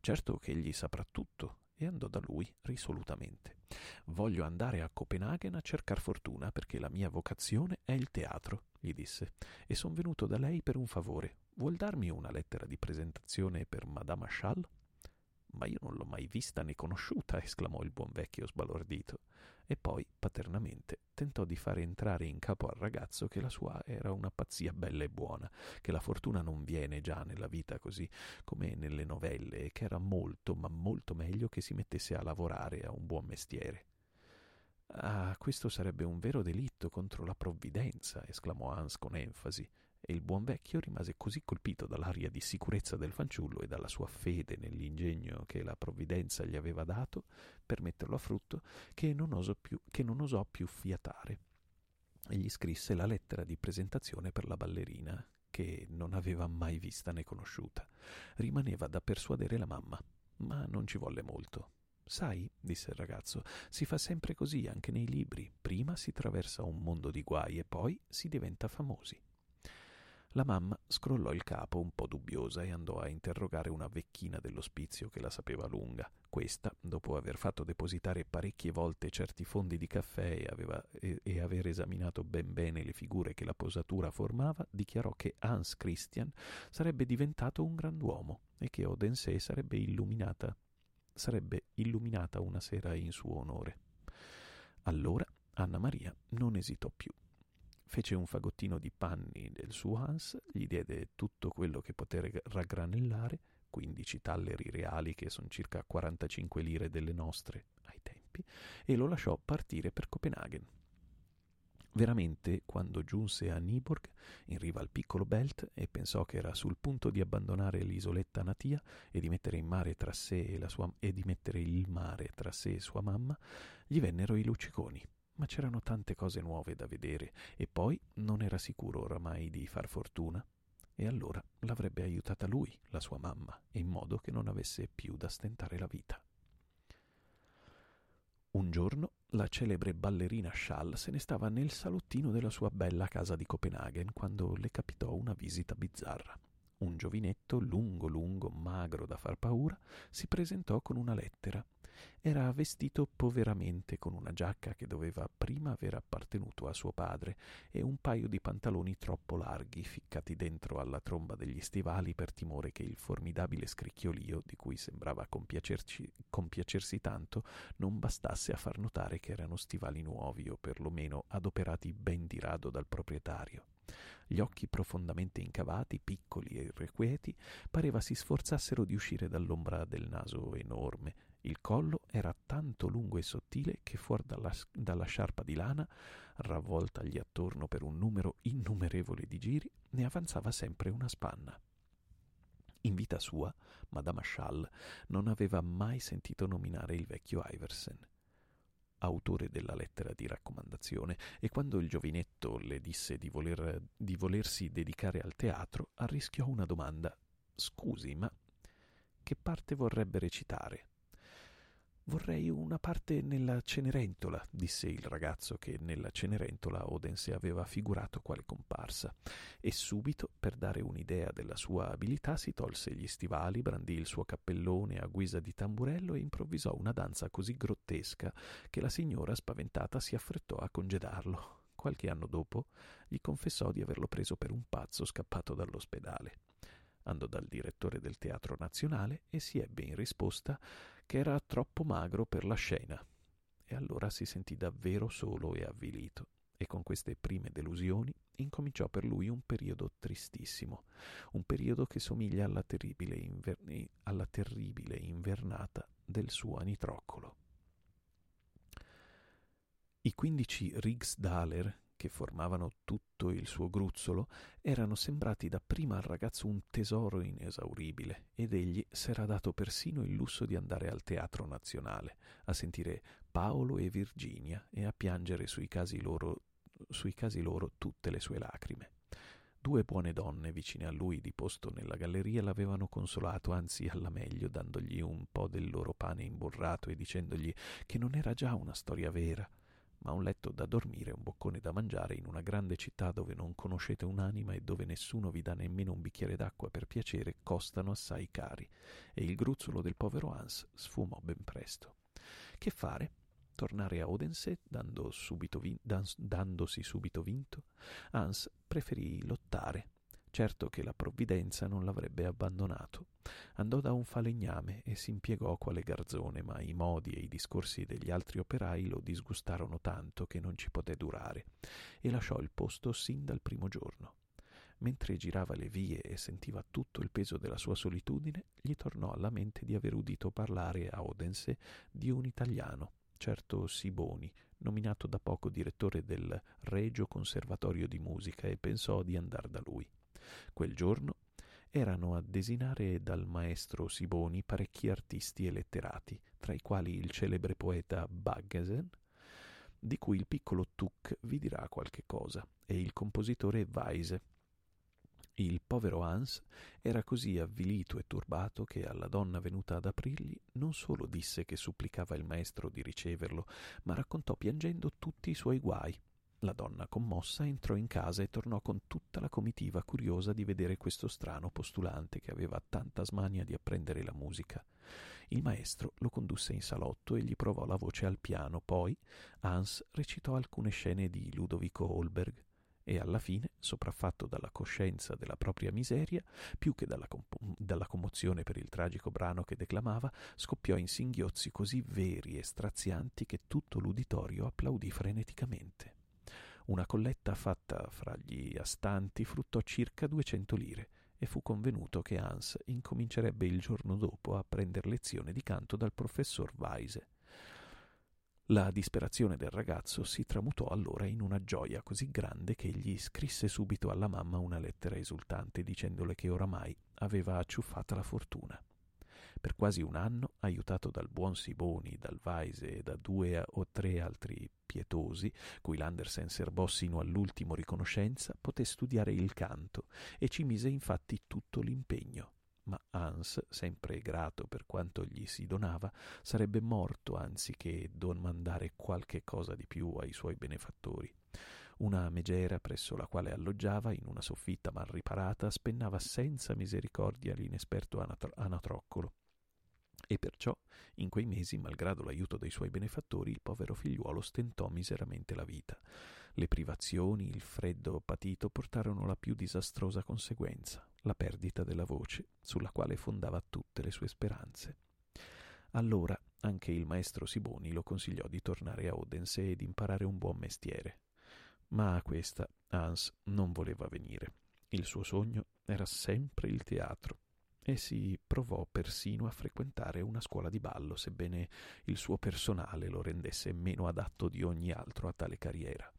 Certo che egli saprà tutto, e andò da lui risolutamente. Voglio andare a Copenaghen a cercar fortuna perché la mia vocazione è il teatro, gli disse, e son venuto da lei per un favore. Vuol darmi una lettera di presentazione per Madame Schall? Ma io non l'ho mai vista né conosciuta, esclamò il buon vecchio sbalordito, e poi, paternamente, tentò di fare entrare in capo al ragazzo che la sua era una pazzia bella e buona, che la fortuna non viene già nella vita così come nelle novelle, e che era molto, ma molto meglio che si mettesse a lavorare a un buon mestiere. Ah, questo sarebbe un vero delitto contro la provvidenza, esclamò Hans con enfasi e il buon vecchio rimase così colpito dall'aria di sicurezza del fanciullo e dalla sua fede nell'ingegno che la provvidenza gli aveva dato per metterlo a frutto che non, osò più, più fiatare. E gli scrisse la lettera di presentazione per la ballerina, che non aveva mai vista né conosciuta. Rimaneva da persuadere la mamma, ma non ci volle molto. Sai, disse il ragazzo, si fa sempre così anche nei libri. Prima si traversa un mondo di guai e poi si diventa famosi. La mamma scrollò il capo un po' dubbiosa e andò a interrogare una vecchina dell'ospizio che la sapeva lunga. Questa, dopo aver fatto depositare parecchie volte certi fondi di caffè e, aveva, e, e aver esaminato ben bene le figure che la posatura formava, dichiarò che Hans Christian sarebbe diventato un grand'uomo e che Odense sarebbe illuminata, sarebbe illuminata una sera in suo onore. Allora Anna Maria non esitò più fece un fagottino di panni del suo Hans, gli diede tutto quello che poté raggranellare, 15 talleri reali che sono circa 45 lire delle nostre ai tempi, e lo lasciò partire per Copenaghen. Veramente, quando giunse a Niborg, in riva al piccolo Belt, e pensò che era sul punto di abbandonare l'isoletta natia e di mettere, sua, e di mettere il mare tra sé e sua mamma, gli vennero i lucciconi ma c'erano tante cose nuove da vedere e poi non era sicuro oramai di far fortuna. E allora l'avrebbe aiutata lui, la sua mamma, in modo che non avesse più da stentare la vita. Un giorno la celebre ballerina Schall se ne stava nel salottino della sua bella casa di Copenaghen quando le capitò una visita bizzarra. Un giovinetto lungo lungo, magro da far paura, si presentò con una lettera Era vestito poveramente con una giacca che doveva prima aver appartenuto a suo padre e un paio di pantaloni troppo larghi ficcati dentro alla tromba degli stivali per timore che il formidabile scricchiolio, di cui sembrava compiacersi tanto, non bastasse a far notare che erano stivali nuovi o perlomeno adoperati ben di rado dal proprietario. Gli occhi profondamente incavati, piccoli e irrequieti, pareva si sforzassero di uscire dall'ombra del naso enorme. Il collo era tanto lungo e sottile che fuori dalla, dalla sciarpa di lana, ravvoltagli attorno per un numero innumerevole di giri, ne avanzava sempre una spanna. In vita sua, Madame Schall non aveva mai sentito nominare il vecchio Iversen autore della lettera di raccomandazione, e quando il giovinetto le disse di, voler, di volersi dedicare al teatro, arrischiò una domanda. Scusi, ma che parte vorrebbe recitare? Vorrei una parte nella Cenerentola, disse il ragazzo che nella Cenerentola Odense aveva figurato quale comparsa, e subito, per dare un'idea della sua abilità, si tolse gli stivali, brandì il suo cappellone a guisa di tamburello e improvvisò una danza così grottesca che la signora, spaventata, si affrettò a congedarlo. Qualche anno dopo gli confessò di averlo preso per un pazzo scappato dall'ospedale. Andò dal direttore del Teatro Nazionale e si ebbe in risposta che era troppo magro per la scena. E allora si sentì davvero solo e avvilito. E con queste prime delusioni incominciò per lui un periodo tristissimo, un periodo che somiglia alla terribile, inver- alla terribile invernata del suo anitroccolo. I quindici Rigsdaler che formavano tutto il suo gruzzolo, erano sembrati dapprima al ragazzo un tesoro inesauribile, ed egli s'era dato persino il lusso di andare al Teatro Nazionale, a sentire Paolo e Virginia e a piangere sui casi loro, sui casi loro tutte le sue lacrime. Due buone donne vicine a lui di posto nella galleria l'avevano consolato, anzi alla meglio, dandogli un po' del loro pane imburrato e dicendogli che non era già una storia vera, ma un letto da dormire un boccone da mangiare in una grande città dove non conoscete un'anima e dove nessuno vi dà nemmeno un bicchiere d'acqua per piacere costano assai cari, e il gruzzolo del povero Hans sfumò ben presto. Che fare? Tornare a Odense dando subito vin- dandosi subito vinto? Hans preferì lottare certo che la provvidenza non l'avrebbe abbandonato. Andò da un falegname e si impiegò quale garzone, ma i modi e i discorsi degli altri operai lo disgustarono tanto che non ci poté durare, e lasciò il posto sin dal primo giorno. Mentre girava le vie e sentiva tutto il peso della sua solitudine, gli tornò alla mente di aver udito parlare a Odense di un italiano, certo Siboni, nominato da poco direttore del Regio Conservatorio di Musica, e pensò di andar da lui. Quel giorno erano a desinare dal maestro Siboni parecchi artisti e letterati, tra i quali il celebre poeta Baggesen, di cui il piccolo Tuck vi dirà qualche cosa, e il compositore Weise. Il povero Hans era così avvilito e turbato che alla donna venuta ad aprirgli non solo disse che supplicava il maestro di riceverlo, ma raccontò piangendo tutti i suoi guai la donna, commossa, entrò in casa e tornò con tutta la comitiva curiosa di vedere questo strano postulante che aveva tanta smania di apprendere la musica. Il maestro lo condusse in salotto e gli provò la voce al piano, poi Hans recitò alcune scene di Ludovico Holberg e alla fine, sopraffatto dalla coscienza della propria miseria, più che dalla, comp- dalla, commozione per il tragico brano che declamava, scoppiò in singhiozzi così veri e strazianti che tutto l'uditorio applaudì freneticamente. Una colletta fatta fra gli astanti fruttò circa duecento lire e fu convenuto che Hans incomincerebbe il giorno dopo a prendere lezione di canto dal professor Weise. La disperazione del ragazzo si tramutò allora in una gioia così grande che egli scrisse subito alla mamma una lettera esultante dicendole che oramai aveva acciuffata la fortuna. Per quasi un anno, aiutato dal buon Siboni, dal Weise e da due o tre altri pietosi, cui l'Andersen serbò sino all'ultimo riconoscenza, poté studiare il canto e ci mise infatti tutto l'impegno. Ma Hans, sempre grato per quanto gli si donava, sarebbe morto anziché domandare qualche cosa di più ai suoi benefattori. Una megera presso la quale alloggiava, in una soffitta mal riparata, spennava senza misericordia l'inesperto anatro- anatroccolo E perciò, in quei mesi, malgrado l'aiuto dei suoi benefattori, il povero figliuolo stentò miseramente la vita. Le privazioni, il freddo patito portarono la più disastrosa conseguenza, la perdita della voce, sulla quale fondava tutte le sue speranze. Allora anche il maestro Siboni lo consigliò di tornare a Odense ed imparare un buon mestiere. Ma a questa Hans non voleva venire. Il suo sogno era sempre il teatro e si provò persino a frequentare una scuola di ballo, sebbene il suo personale lo rendesse meno adatto di ogni altro a tale carriera.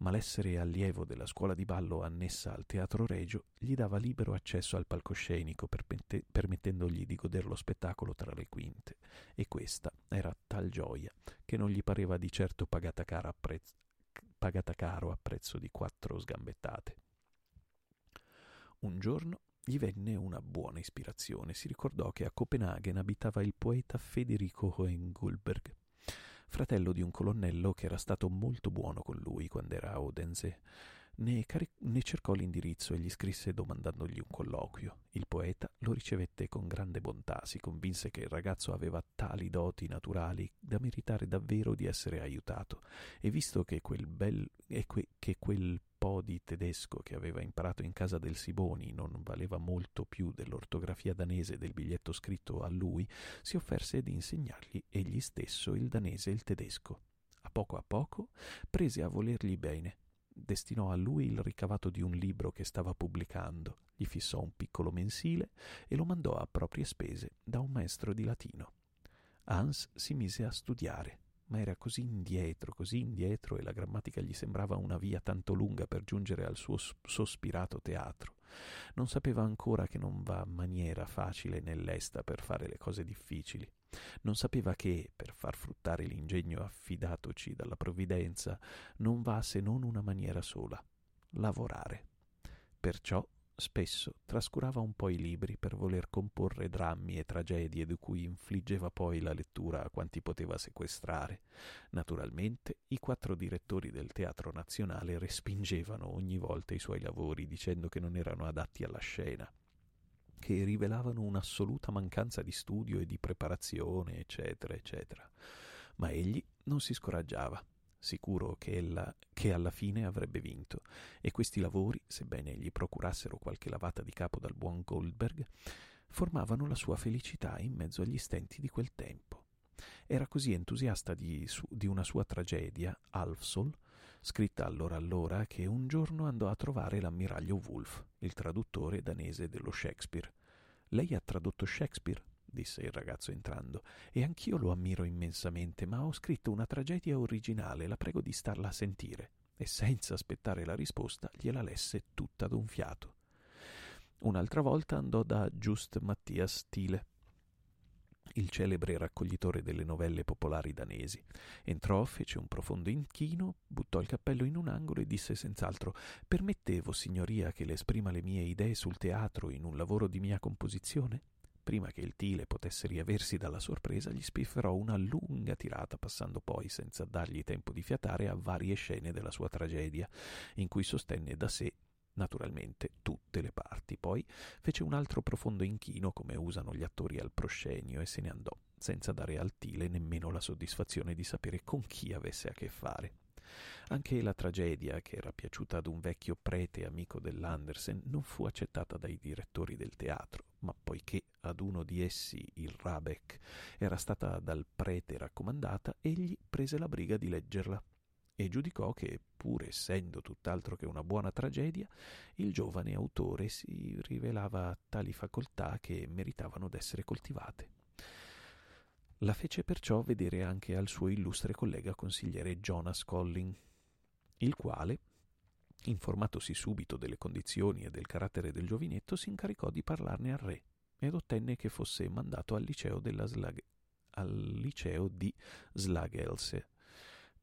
Ma l'essere allievo della scuola di ballo annessa al Teatro Regio gli dava libero accesso al palcoscenico, permette- permettendogli di goder lo spettacolo tra le quinte, e questa era tal gioia che non gli pareva di certo pagata, a prezzo, pagata caro a prezzo di quattro sgambettate. Un giorno gli venne una buona ispirazione. Si ricordò che a Copenaghen abitava il poeta Federico Hohengullberg, fratello di un colonnello che era stato molto buono con lui quando era a Odense. Ne, cari- ne, cercò l'indirizzo e gli scrisse domandandogli un colloquio. Il poeta lo ricevette con grande bontà, si convinse che il ragazzo aveva tali doti naturali da meritare davvero di essere aiutato, e visto che quel, bel, que, che quel po' di tedesco che aveva imparato in casa del Siboni non valeva molto più dell'ortografia danese del biglietto scritto a lui, si offerse di insegnargli egli stesso il danese e il tedesco. A poco a poco prese a volergli bene. Destinò a lui il ricavato di un libro che stava pubblicando, gli fissò un piccolo mensile e lo mandò a proprie spese da un maestro di latino. Hans si mise a studiare ma era così indietro, così indietro e la grammatica gli sembrava una via tanto lunga per giungere al suo sospirato teatro. Non sapeva ancora che non va maniera facile nell'esta per fare le cose difficili. Non sapeva che, per far fruttare l'ingegno affidatoci dalla provvidenza, non va se non una maniera sola, lavorare. Perciò Spesso trascurava un po' i libri per voler comporre drammi e tragedie di cui infliggeva poi la lettura a quanti poteva sequestrare. Naturalmente i quattro direttori del Teatro Nazionale respingevano ogni volta i suoi lavori dicendo che non erano adatti alla scena, che rivelavano un'assoluta mancanza di studio e di preparazione, eccetera, eccetera. Ma egli non si scoraggiava sicuro che, ella, che alla fine avrebbe vinto, e questi lavori, sebbene gli procurassero qualche lavata di capo dal buon Goldberg, formavano la sua felicità in mezzo agli stenti di quel tempo. Era così entusiasta di, su, di una sua tragedia, Alfsol, scritta allora allora, che un giorno andò a trovare l'ammiraglio Wolf, il traduttore danese dello Shakespeare. Lei ha tradotto Shakespeare? disse il ragazzo entrando, e anch'io lo ammiro immensamente, ma ho scritto una tragedia originale, la prego di starla a sentire. E senza aspettare la risposta gliela lesse tutta d'un fiato. Un'altra volta andò da Just Mattias Thiele, il celebre raccoglitore delle novelle popolari danesi. Entrò, fece un profondo inchino, buttò il cappello in un angolo e disse senz'altro Permettevo, signoria, che le esprima le mie idee sul teatro in un lavoro di mia composizione? Prima che il Tile potesse riaversi dalla sorpresa, gli spifferò una lunga tirata, passando poi, senza dargli tempo di fiatare, a varie scene della sua tragedia, in cui sostenne da sé naturalmente tutte le parti. Poi fece un altro profondo inchino, come usano gli attori al proscenio, e se ne andò, senza dare al Tile nemmeno la soddisfazione di sapere con chi avesse a che fare. Anche la tragedia, che era piaciuta ad un vecchio prete amico dell'Andersen, non fu accettata dai direttori del teatro, ma poiché ad uno di essi, il Rabeck, era stata dal prete raccomandata, egli prese la briga di leggerla e giudicò che, pur essendo tutt'altro che una buona tragedia, il giovane autore si rivelava tali facoltà che meritavano d'essere coltivate. La fece perciò vedere anche al suo illustre collega consigliere Jonas Collin, il quale, informatosi subito delle condizioni e del carattere del giovinetto, si incaricò di parlarne al re ed ottenne che fosse mandato al liceo, Slag- al liceo di Slagelse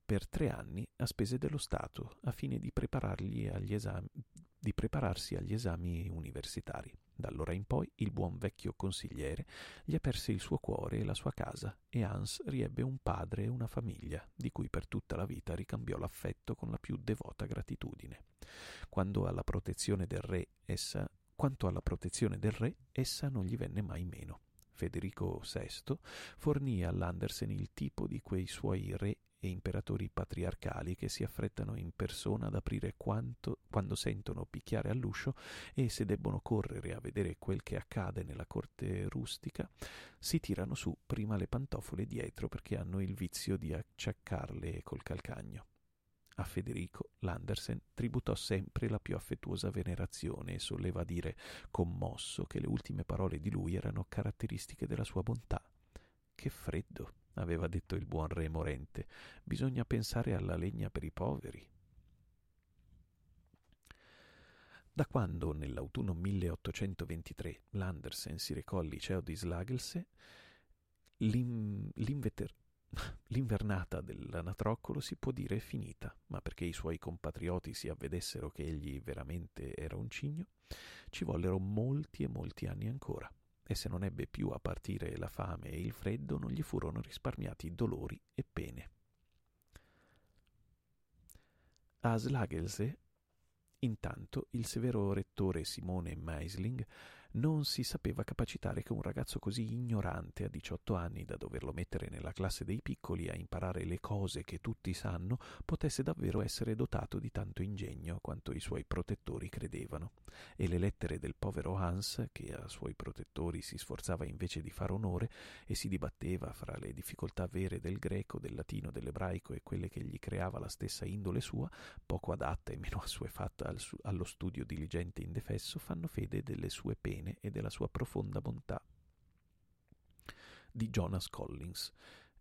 per tre anni a spese dello Stato, a fine di, agli esami, di prepararsi agli esami universitari. Da allora in poi il buon vecchio consigliere gli aperse il suo cuore e la sua casa, e Hans riebbe un padre e una famiglia, di cui per tutta la vita ricambiò l'affetto con la più devota gratitudine. Quando alla protezione del re essa quanto alla protezione del re, essa non gli venne mai meno. Federico VI, fornì all'Andersen il tipo di quei suoi re e imperatori patriarcali che si affrettano in persona ad aprire quanto, quando sentono picchiare all'uscio e se debbono correre a vedere quel che accade nella corte rustica, si tirano su prima le pantofole dietro perché hanno il vizio di acciaccarle col calcagno. A Federico l'Andersen tributò sempre la più affettuosa venerazione e solleva a dire, commosso, che le ultime parole di lui erano caratteristiche della sua bontà. Che freddo, aveva detto il buon re morente, bisogna pensare alla legna per i poveri. Da quando, nell'autunno 1823, l'Andersen si recò al liceo di Slagelse, l'inveter- L'invernata dell'anatroccolo si può dire finita, ma perché i suoi compatrioti si avvedessero che egli veramente era un cigno, ci vollero molti e molti anni ancora, e se non ebbe più a partire la fame e il freddo, non gli furono risparmiati dolori e pene. A Slagelse, intanto, il severo rettore Simone Meisling non si sapeva capacitare che un ragazzo così ignorante a 18 anni da doverlo mettere nella classe dei piccoli a imparare le cose che tutti sanno potesse davvero essere dotato di tanto ingegno quanto i suoi protettori credevano. E le lettere del povero Hans, che a suoi protettori si sforzava invece di far onore e si dibatteva fra le difficoltà vere del greco, del latino, dell'ebraico e quelle che gli creava la stessa indole sua, poco adatta e meno assuefatta allo studio diligente indefesso, fanno fede delle sue pene bene e della sua profonda bontà. Di Jonas Collins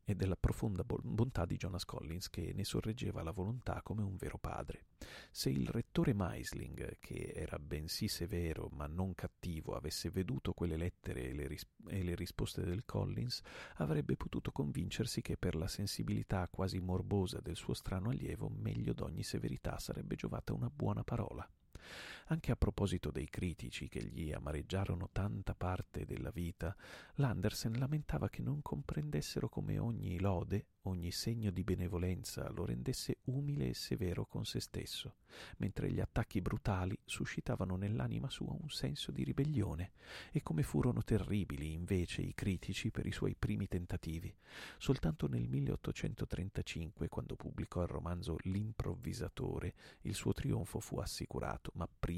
e della profonda bontà di Jonas Collins che ne sorreggeva la volontà come un vero padre. Se il rettore Meisling, che era bensì severo ma non cattivo, avesse veduto quelle lettere e le, ris- e le risposte del Collins, avrebbe potuto convincersi che per la sensibilità quasi morbosa del suo strano allievo meglio d'ogni severità sarebbe giovata una buona parola. Anche a proposito dei critici che gli amareggiarono tanta parte della vita, l'Andersen lamentava che non comprendessero come ogni lode, ogni segno di benevolenza lo rendesse umile e severo con se stesso, mentre gli attacchi brutali suscitavano nell'anima sua un senso di ribellione, e come furono terribili invece i critici per i suoi primi tentativi. Soltanto nel 1835, quando pubblicò il romanzo L'improvvisatore, il suo trionfo fu assicurato, ma prima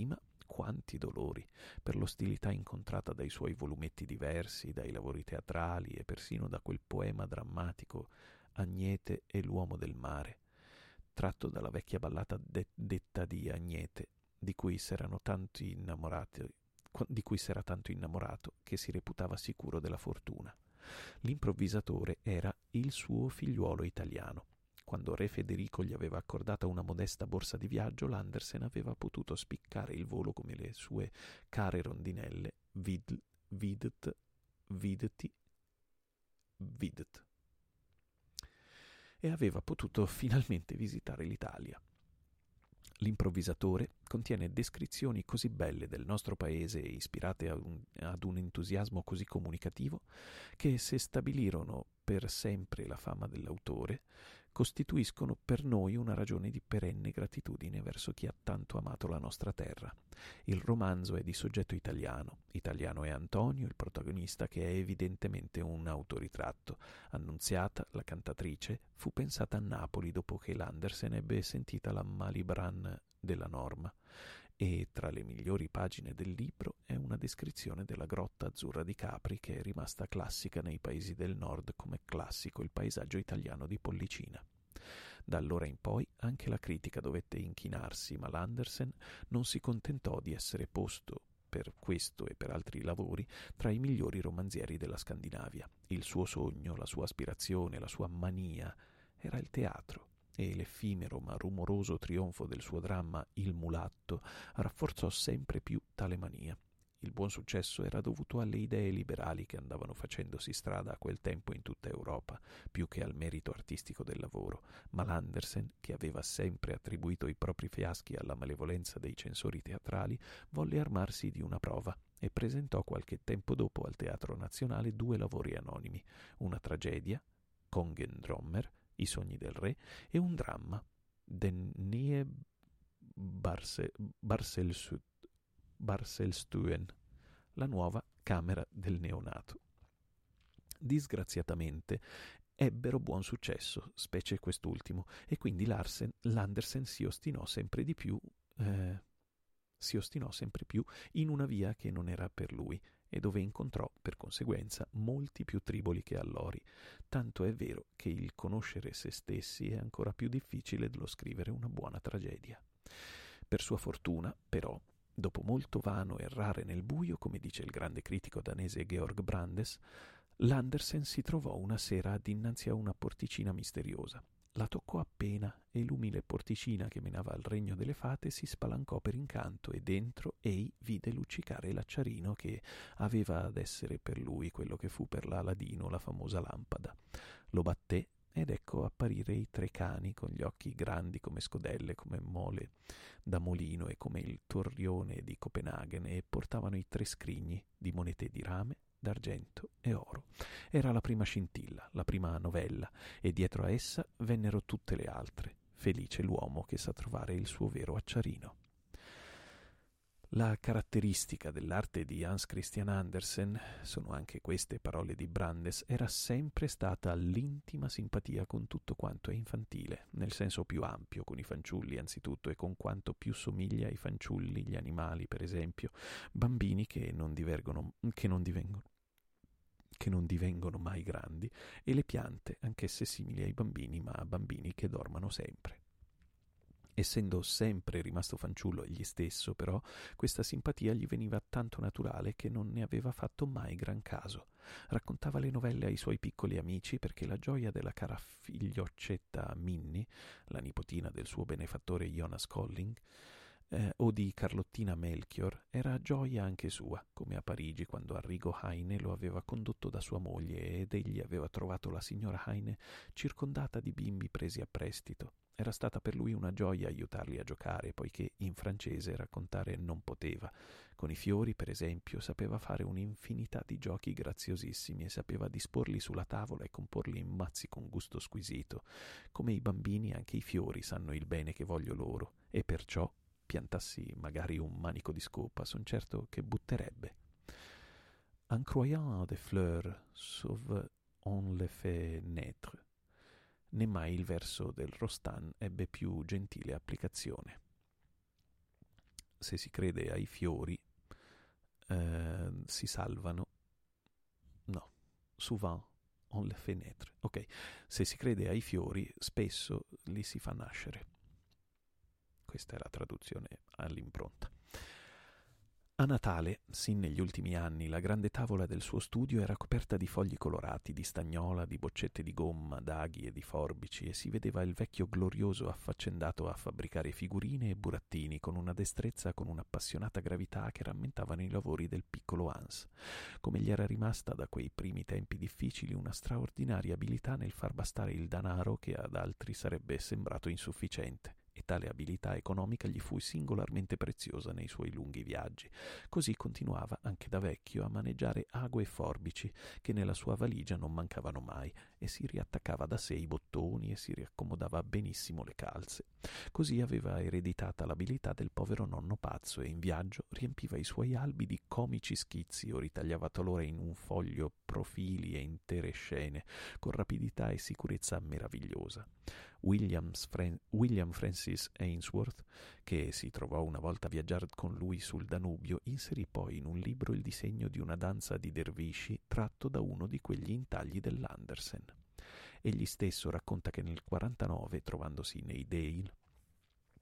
quanti dolori per l'ostilità incontrata dai suoi volumetti diversi, dai lavori teatrali e persino da quel poema drammatico Agnete e l'uomo del mare, tratto dalla vecchia ballata de- detta di Agnete, di cui s'erano tanti innamorati di cui s'era tanto innamorato che si reputava sicuro della fortuna. L'improvvisatore era il suo figliuolo italiano quando re Federico gli aveva accordata una modesta borsa di viaggio, l'Andersen aveva potuto spiccare il volo come le sue care rondinelle vid, vidt, vidti, vidt. E aveva potuto finalmente visitare l'Italia. L'improvvisatore contiene descrizioni così belle del nostro paese e ispirate ad un, ad un, entusiasmo così comunicativo che se stabilirono per sempre la fama dell'autore, costituiscono per noi una ragione di perenne gratitudine verso chi ha tanto amato la nostra terra. Il romanzo è di soggetto italiano. Italiano è Antonio, il protagonista, che è evidentemente un autoritratto. Annunziata, la cantatrice, fu pensata a Napoli dopo che l'Andersen ebbe sentita la Malibran della norma e tra le migliori pagine del libro è una descrizione della grotta azzurra di Capri che è rimasta classica nei paesi del nord come classico il paesaggio italiano di Pollicina. Da allora in poi anche la critica dovette inchinarsi, ma l'Andersen non si contentò di essere posto per questo e per altri lavori tra i migliori romanzieri della Scandinavia. Il suo sogno, la sua aspirazione, la sua mania era il teatro e l'effimero ma rumoroso trionfo del suo dramma Il mulatto rafforzò sempre più tale mania. Il buon successo era dovuto alle idee liberali che andavano facendosi strada a quel tempo in tutta Europa, più che al merito artistico del lavoro, ma l'Andersen, che aveva sempre attribuito i propri fiaschi alla malevolenza dei censori teatrali, volle armarsi di una prova e presentò qualche tempo dopo al Teatro Nazionale due lavori anonimi, una tragedia, Kongen Drommer, i sogni del re e un dramma, Den Nie Barse, Barselstuen, la nuova camera del neonato. Disgraziatamente ebbero buon successo, specie quest'ultimo, e quindi Larsen, l'Andersen si ostinò sempre di più eh, si ostinò sempre più in una via che non era per lui e dove incontrò, per conseguenza, molti più triboli che allori. Tanto è vero che il conoscere se stessi è ancora più difficile dello scrivere una buona tragedia. Per sua fortuna, però, dopo molto vano errare nel buio, come dice il grande critico danese Georg Brandes, L'Andersen si trovò una sera dinanzi a una porticina misteriosa. La toccò appena e l'umile porticina che menava al regno delle fate si spalancò per incanto e dentro ei vide luccicare l'acciarino che aveva ad essere per lui quello che fu per l'Aladino la famosa lampada. Lo batté ed ecco apparire i tre cani con gli occhi grandi come scodelle, come mole da molino e come il torrione di Copenaghen e portavano i tre scrigni di monete di rame, d'argento e oro. Era la prima scintilla, la prima novella, e dietro a essa vennero tutte le altre. Felice l'uomo che sa trovare il suo vero acciarino. La caratteristica dell'arte di Hans Christian Andersen, sono anche queste parole di Brandes, era sempre stata l'intima simpatia con tutto quanto è infantile, nel senso più ampio, con i fanciulli anzitutto e con quanto più somiglia ai fanciulli, gli animali per esempio, bambini che non, che non divengono che non divengono mai grandi, e le piante, anch'esse simili ai bambini, ma bambini che dormano sempre. Essendo sempre rimasto fanciullo egli stesso, però, questa simpatia gli veniva tanto naturale che non ne aveva fatto mai gran caso. Raccontava le novelle ai suoi piccoli amici perché la gioia della cara figlioccetta Minnie, la nipotina del suo benefattore Jonas Colling, eh, o di Carlottina Melchior era gioia anche sua, come a Parigi quando Arrigo Heine lo aveva condotto da sua moglie ed egli aveva trovato la signora Heine circondata di bimbi presi a prestito. Era stata per lui una gioia aiutarli a giocare, poiché in francese raccontare non poteva. Con i fiori, per esempio, sapeva fare un'infinità di giochi graziosissimi e sapeva disporli sulla tavola e comporli in mazzi con gusto squisito. Come i bambini, anche i fiori sanno il bene che voglio loro, e perciò piantassi magari un manico di scopa, son certo che butterebbe. En croyant des fleurs sauve on le fait naître. Né mai il verso del Rostan ebbe più gentile applicazione. Se si crede ai fiori, eh, si salvano. No, souvent on le fait naître. Ok, se si crede ai fiori, spesso li si fa nascere. Questa è la traduzione all'impronta. A Natale, sin negli ultimi anni, la grande tavola del suo studio era coperta di fogli colorati, di stagnola, di boccette di gomma, d'aghi e di forbici e si vedeva il vecchio glorioso affaccendato a fabbricare figurine e burattini con una destrezza, con un'appassionata gravità che rammentavano i lavori del piccolo Hans. Come gli era rimasta da quei primi tempi difficili una straordinaria abilità nel far bastare il danaro che ad altri sarebbe sembrato insufficiente tale abilità economica gli fu singolarmente preziosa nei suoi lunghi viaggi. Così continuava anche da vecchio a maneggiare ague e forbici che nella sua valigia non mancavano mai e si riattaccava da sé i bottoni e si riaccomodava benissimo le calze. Così aveva ereditata l'abilità del povero nonno pazzo e in viaggio riempiva i suoi albi di comici schizzi o ritagliava talora in un foglio profili e intere scene con rapidità e sicurezza meravigliosa. Fran- William Francis Ainsworth, che si trovò una volta a viaggiare con lui sul Danubio, inserì poi in un libro il disegno di una danza di dervisci tratto da uno di quegli intagli dell'Andersen. Egli stesso racconta che nel 49, trovandosi nei Dale,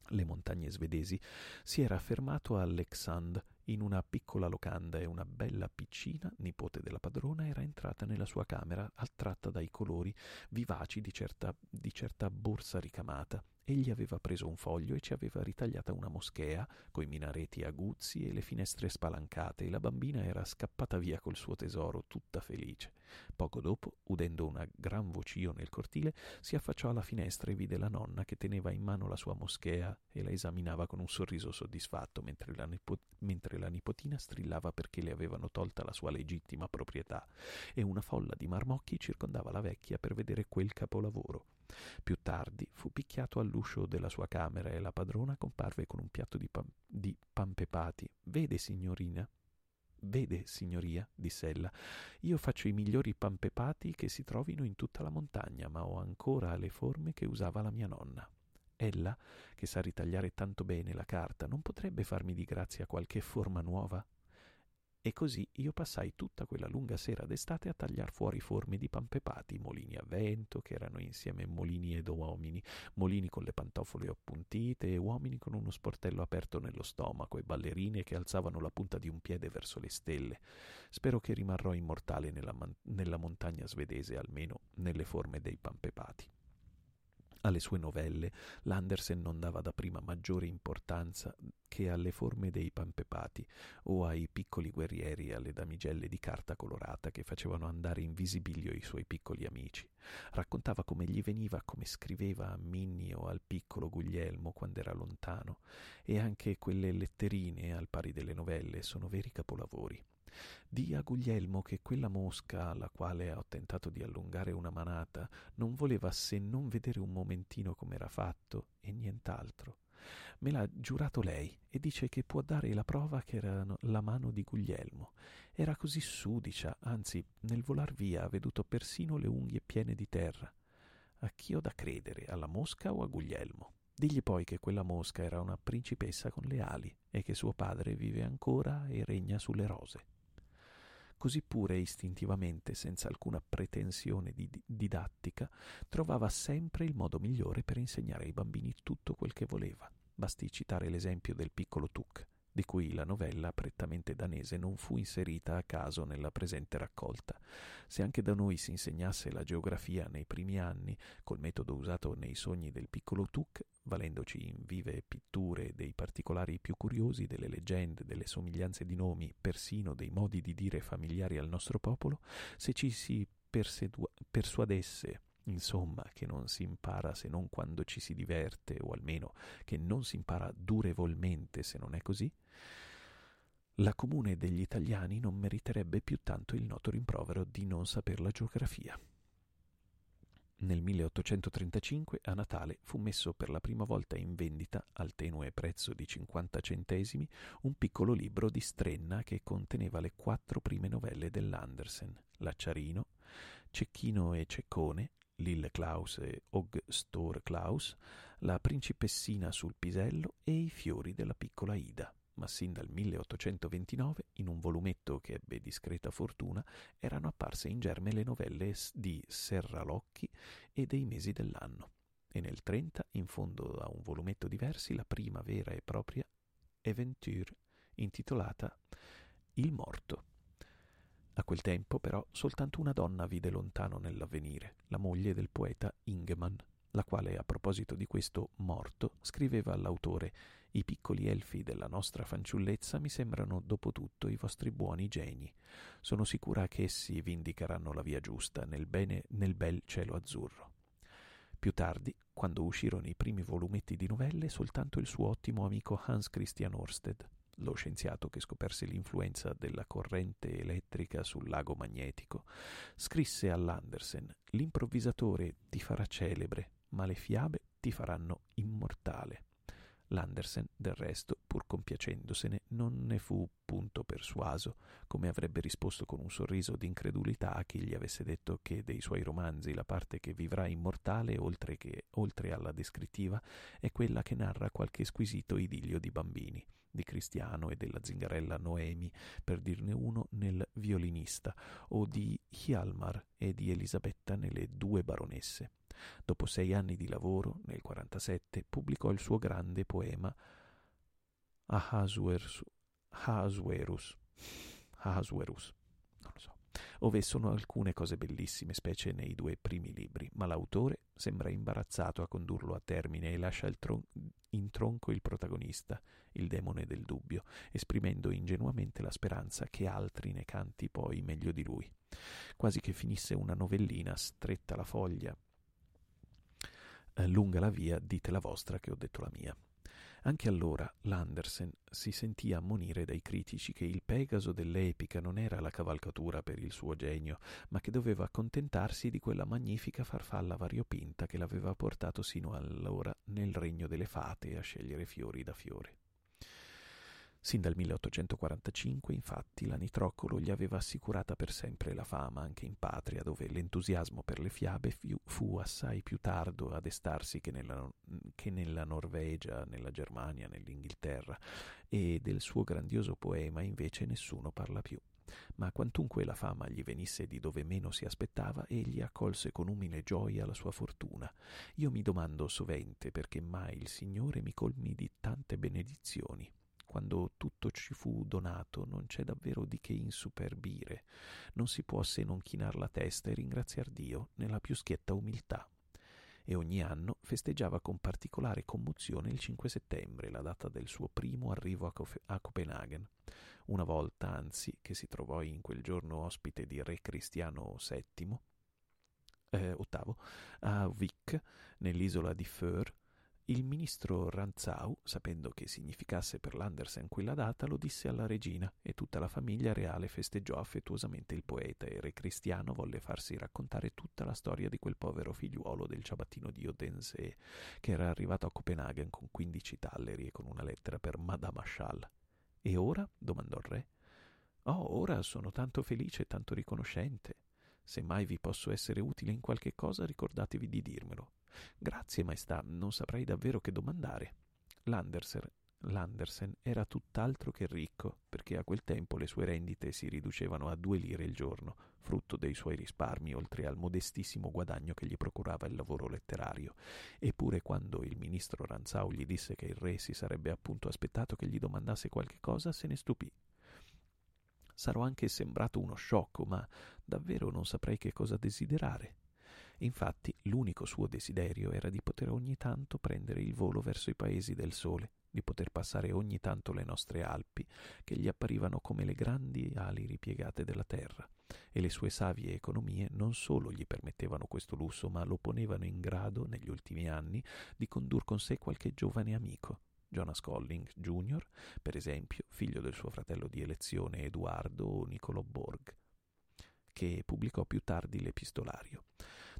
le montagne svedesi, si era fermato a Leksand in una piccola locanda e una bella piccina, nipote della padrona, era entrata nella sua camera attratta dai colori vivaci di certa, di certa borsa ricamata Egli aveva preso un foglio e ci aveva ritagliata una moschea, coi minareti aguzzi e le finestre spalancate, e la bambina era scappata via col suo tesoro, tutta felice. Poco dopo, udendo una gran vocio nel cortile, si affacciò alla finestra e vide la nonna che teneva in mano la sua moschea e la esaminava con un sorriso soddisfatto, mentre la, nipo- mentre la nipotina strillava perché le avevano tolta la sua legittima proprietà, e una folla di marmocchi circondava la vecchia per vedere quel capolavoro. Più tardi fu picchiato all'uscio della sua camera e la padrona comparve con un piatto di, pan, di pampepati. Vede, signorina? Vede, signoria, diss'ella, io faccio i migliori pampepati che si trovino in tutta la montagna, ma ho ancora le forme che usava la mia nonna. Ella, che sa ritagliare tanto bene la carta, non potrebbe farmi di grazia qualche forma nuova? E così io passai tutta quella lunga sera d'estate a tagliar fuori forme di pampepati, molini a vento, che erano insieme molini ed uomini, molini con le pantofole appuntite e uomini con uno sportello aperto nello stomaco e ballerine che alzavano la punta di un piede verso le stelle. Spero che rimarrò immortale nella, man- nella montagna svedese, almeno nelle forme dei pampepati. Alle sue novelle l'Andersen non dava da prima maggiore importanza che alle forme dei pampepati o ai piccoli guerrieri e alle damigelle di carta colorata che facevano andare in visibilio i suoi piccoli amici. Raccontava come gli veniva, come scriveva a Minnie o al piccolo Guglielmo quando era lontano, e anche quelle letterine, al pari delle novelle, sono veri capolavori. Dì a Guglielmo che quella mosca alla quale ho tentato di allungare una manata non voleva se non vedere un momentino com'era fatto e nient'altro. Me l'ha giurato lei e dice che può dare la prova che era la mano di Guglielmo. Era così sudicia, anzi, nel volar via ha veduto persino le unghie piene di terra. A chi ho da credere, alla mosca o a Guglielmo? Digli poi che quella mosca era una principessa con le ali e che suo padre vive ancora e regna sulle rose così pure istintivamente, senza alcuna pretensione di didattica, trovava sempre il modo migliore per insegnare ai bambini tutto quel che voleva. Basti citare l'esempio del piccolo Tuk, di cui la novella prettamente danese non fu inserita a caso nella presente raccolta. Se anche da noi si insegnasse la geografia nei primi anni, col metodo usato nei sogni del piccolo Tuk, valendoci in vive pitture dei particolari più curiosi, delle leggende, delle somiglianze di nomi, persino dei modi di dire familiari al nostro popolo, se ci si persedua- persuadesse Insomma, che non si impara se non quando ci si diverte, o almeno che non si impara durevolmente se non è così, la comune degli italiani non meriterebbe più tanto il noto rimprovero di non saper la geografia. Nel 1835 a Natale fu messo per la prima volta in vendita, al tenue prezzo di 50 centesimi, un piccolo libro di Strenna che conteneva le quattro prime novelle dell'Andersen, L'acciarino, Cecchino e Ceccone, Lille Klaus e Og Stor Klaus, La principessina sul pisello e I fiori della piccola Ida ma sin dal 1829, in un volumetto che ebbe discreta fortuna, erano apparse in germe le novelle di Serralocchi e dei mesi dell'anno, e nel 30, in fondo a un volumetto di versi, la prima vera e propria Aventure, intitolata Il morto. A quel tempo, però, soltanto una donna vide lontano nell'avvenire, la moglie del poeta Ingemann, la quale, a proposito di questo morto, scriveva all'autore I piccoli elfi della nostra fanciullezza mi sembrano dopo tutto i vostri buoni geni. Sono sicura che essi vi indicheranno la via giusta nel, bene, nel bel cielo azzurro. Più tardi, quando uscirono i primi volumetti di novelle, soltanto il suo ottimo amico Hans Christian Orsted, lo scienziato che scoperse l'influenza della corrente elettrica sul lago magnetico, scrisse all'Andersen: L'improvvisatore ti farà celebre, ma le fiabe ti faranno immortale. L'Andersen, del resto, pur compiacendosene, non ne fu punto persuaso, come avrebbe risposto con un sorriso d'incredulità a chi gli avesse detto che dei suoi romanzi la parte che vivrà immortale, oltre, che, oltre alla descrittiva, è quella che narra qualche squisito idillio di bambini, di Cristiano e della zingarella Noemi, per dirne uno nel violinista, o di Hjalmar e di Elisabetta nelle due baronesse. Dopo sei anni di lavoro, nel 47, pubblicò il suo grande poema Ahasuerus, Ahasuerus, non lo so, ove sono alcune cose bellissime, specie nei due primi libri, ma l'autore sembra imbarazzato a condurlo a termine e lascia tron- in tronco il protagonista, il demone del dubbio, esprimendo ingenuamente la speranza che altri ne canti poi meglio di lui. Quasi che finisse una novellina stretta la foglia lunga la via, dite la vostra che ho detto la mia. Anche allora l'Andersen si sentì ammonire dai critici che il Pegaso dell'epica non era la cavalcatura per il suo genio, ma che doveva accontentarsi di quella magnifica farfalla variopinta che l'aveva portato sino allora nel regno delle fate a scegliere fiori da fiore. Sin dal 1845, infatti, la Nitroccolo gli aveva assicurata per sempre la fama anche in patria, dove l'entusiasmo per le fiabe fu, fu assai più tardo a destarsi che nella, che nella Norvegia, nella Germania, nell'Inghilterra, e del suo grandioso poema invece nessuno parla più. Ma quantunque la fama gli venisse di dove meno si aspettava, egli accolse con umile gioia la sua fortuna. Io mi domando sovente perché mai il Signore mi colmi di tante benedizioni quando tutto ci fu donato, non c'è davvero di che insuperbire. Non si può se non chinar la testa e ringraziar Dio nella più schietta umiltà. E ogni anno festeggiava con particolare commozione il 5 settembre, la data del suo primo arrivo a, Cof- a Copenaghen. Una volta, anzi, che si trovò in quel giorno ospite di re Cristiano VII, eh, ottavo, a Wick, nell'isola di Föhr, il ministro Ranzau, sapendo che significasse per l'Andersen quella data, lo disse alla regina e tutta la famiglia reale festeggiò affettuosamente il poeta e Re Cristiano volle farsi raccontare tutta la storia di quel povero figliuolo del ciabattino di Odense che era arrivato a Copenaghen con quindici talleri e con una lettera per Madame Achal. E ora? domandò il re. Oh, ora sono tanto felice e tanto riconoscente. Se mai vi posso essere utile in qualche cosa, ricordatevi di dirmelo. Grazie, maestà, non saprei davvero che domandare. L'Andersen, L'Andersen era tutt'altro che ricco, perché a quel tempo le sue rendite si riducevano a due lire il giorno, frutto dei suoi risparmi, oltre al modestissimo guadagno che gli procurava il lavoro letterario. Eppure quando il ministro Ranzau gli disse che il re si sarebbe appunto aspettato che gli domandasse qualche cosa, se ne stupì. Sarò anche sembrato uno sciocco, ma davvero non saprei che cosa desiderare. Infatti l'unico suo desiderio era di poter ogni tanto prendere il volo verso i paesi del sole, di poter passare ogni tanto le nostre Alpi, che gli apparivano come le grandi ali ripiegate della terra, e le sue savie economie non solo gli permettevano questo lusso, ma lo ponevano in grado, negli ultimi anni, di condur con sé qualche giovane amico, Jonas Colling Jr., per esempio, figlio del suo fratello di elezione Edoardo o Niccolò Borg, che pubblicò più tardi l'epistolario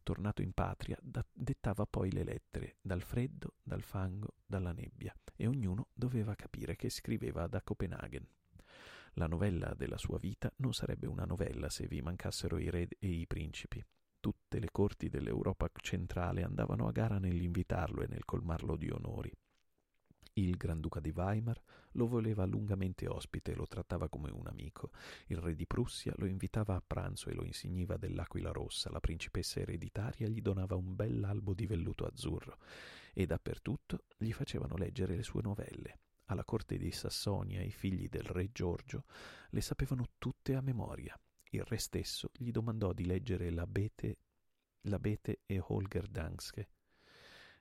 tornato in patria, da- dettava poi le lettere, dal freddo, dal fango, dalla nebbia, e ognuno doveva capire che scriveva da Copenaghen. La novella della sua vita non sarebbe una novella se vi mancassero i re e i principi. Tutte le corti dell'Europa centrale andavano a gara nell'invitarlo e nel colmarlo di onori. Il Granduca di Weimar lo voleva lungamente ospite e lo trattava come un amico. Il re di Prussia lo invitava a pranzo e lo insigniva dell'aquila rossa. La principessa ereditaria gli donava un bell'albo di velluto azzurro e dappertutto gli facevano leggere le sue novelle. Alla corte di Sassonia i figli del re Giorgio le sapevano tutte a memoria. Il re stesso gli domandò di leggere l'abete, l'abete e Holger Danske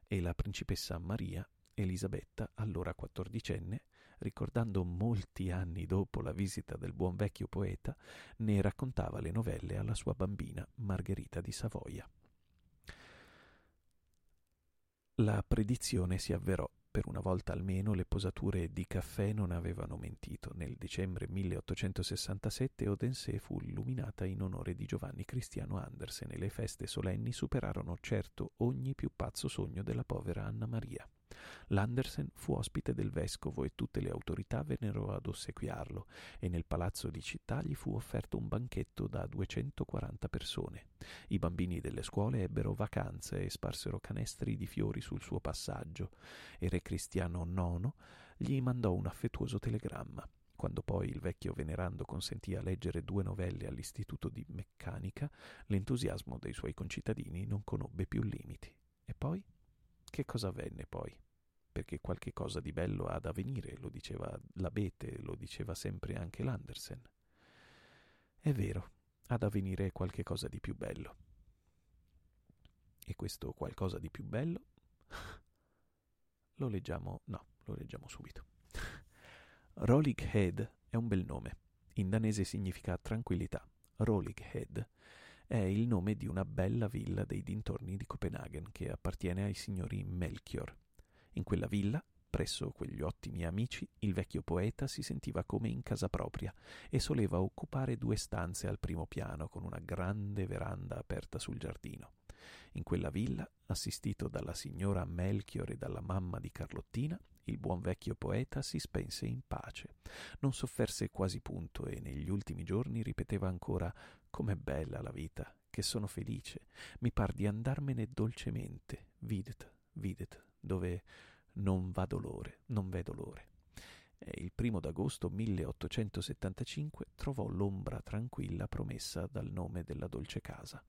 e la principessa Maria Elisabetta, allora quattordicenne, ricordando molti anni dopo la visita del buon vecchio poeta, ne raccontava le novelle alla sua bambina Margherita di Savoia. La predizione si avverò. Per una volta almeno le posature di caffè non avevano mentito. Nel dicembre 1867 Odense fu illuminata in onore di Giovanni Cristiano Andersen e le feste solenni superarono certo ogni più pazzo sogno della povera Anna Maria. L'Andersen fu ospite del vescovo e tutte le autorità vennero ad ossequiarlo e nel palazzo di città gli fu offerto un banchetto da 240 persone. I bambini delle scuole ebbero vacanze e sparsero canestri di fiori sul suo passaggio e Re Cristiano IX gli mandò un affettuoso telegramma. Quando poi il vecchio venerando consentì a leggere due novelle all'Istituto di Meccanica, l'entusiasmo dei suoi concittadini non conobbe più limiti. E poi? Che cosa avvenne poi? Perché qualche cosa di bello ha da venire, lo diceva l'abete, lo diceva sempre anche l'Andersen. È vero, ha da venire qualche cosa di più bello. E questo qualcosa di più bello lo leggiamo, no, lo leggiamo subito. Rolig Head è un bel nome. In danese significa tranquillità. Rolig Head è il nome di una bella villa dei dintorni di Copenaghen che appartiene ai signori Melchior. In quella villa, presso quegli ottimi amici, il vecchio poeta si sentiva come in casa propria e soleva occupare due stanze al primo piano con una grande veranda aperta sul giardino. In quella villa, assistito dalla signora Melchior e dalla mamma di Carlottina, il buon vecchio poeta si spense in pace. Non sofferse quasi punto e negli ultimi giorni ripeteva ancora Com'è bella la vita, che sono felice, mi par di andarmene dolcemente, videt, videt, dove non va dolore, non v'è dolore. E il primo d'agosto 1875 trovò l'ombra tranquilla promessa dal nome della dolce casa.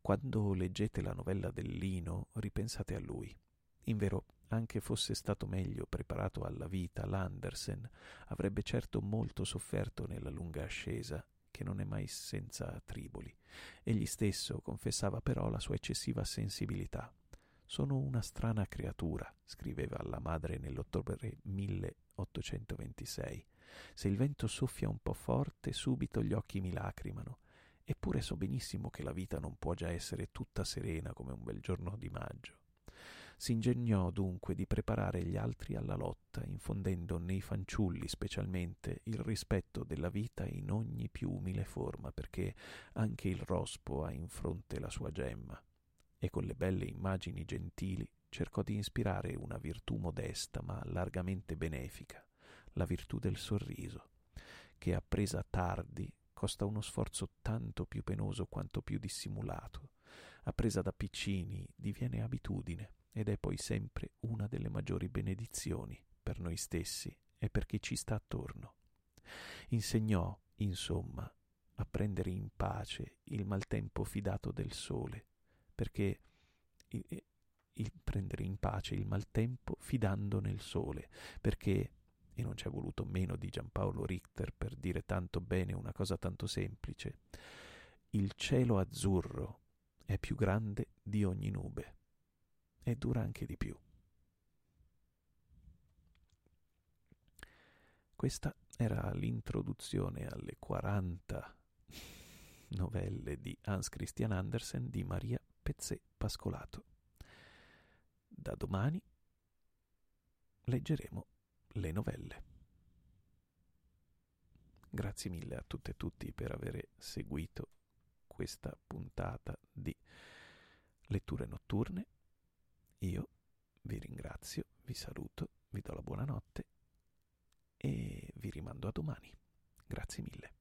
Quando leggete la novella del Lino, ripensate a lui. Invero, anche fosse stato meglio preparato alla vita, l'Andersen avrebbe certo molto sofferto nella lunga ascesa, che non è mai senza triboli. Egli stesso confessava però la sua eccessiva sensibilità. Sono una strana creatura, scriveva alla madre nell'ottobre 1826. Se il vento soffia un po' forte, subito gli occhi mi lacrimano. Eppure so benissimo che la vita non può già essere tutta serena come un bel giorno di maggio. Si ingegnò dunque di preparare gli altri alla lotta, infondendo nei fanciulli specialmente il rispetto della vita in ogni più umile forma, perché anche il rospo ha in fronte la sua gemma, e con le belle immagini gentili cercò di ispirare una virtù modesta ma largamente benefica, la virtù del sorriso, che appresa tardi costa uno sforzo tanto più penoso quanto più dissimulato, appresa da piccini diviene abitudine ed è poi sempre una delle maggiori benedizioni per noi stessi e per chi ci sta attorno. Insegnò, insomma, a prendere in pace il maltempo fidato del sole, perché il, il prendere in pace il maltempo fidando nel sole, perché e non ci è voluto meno di Giampaolo Richter per dire tanto bene una cosa tanto semplice. Il cielo azzurro è più grande di ogni nube e dura anche di più. Questa era l'introduzione alle 40 novelle di Hans Christian Andersen di Maria Pezzè Pascolato. Da domani leggeremo le novelle. Grazie mille a tutte e tutti per aver seguito questa puntata di letture notturne io vi ringrazio, vi saluto, vi do la buonanotte e vi rimando a domani. Grazie mille.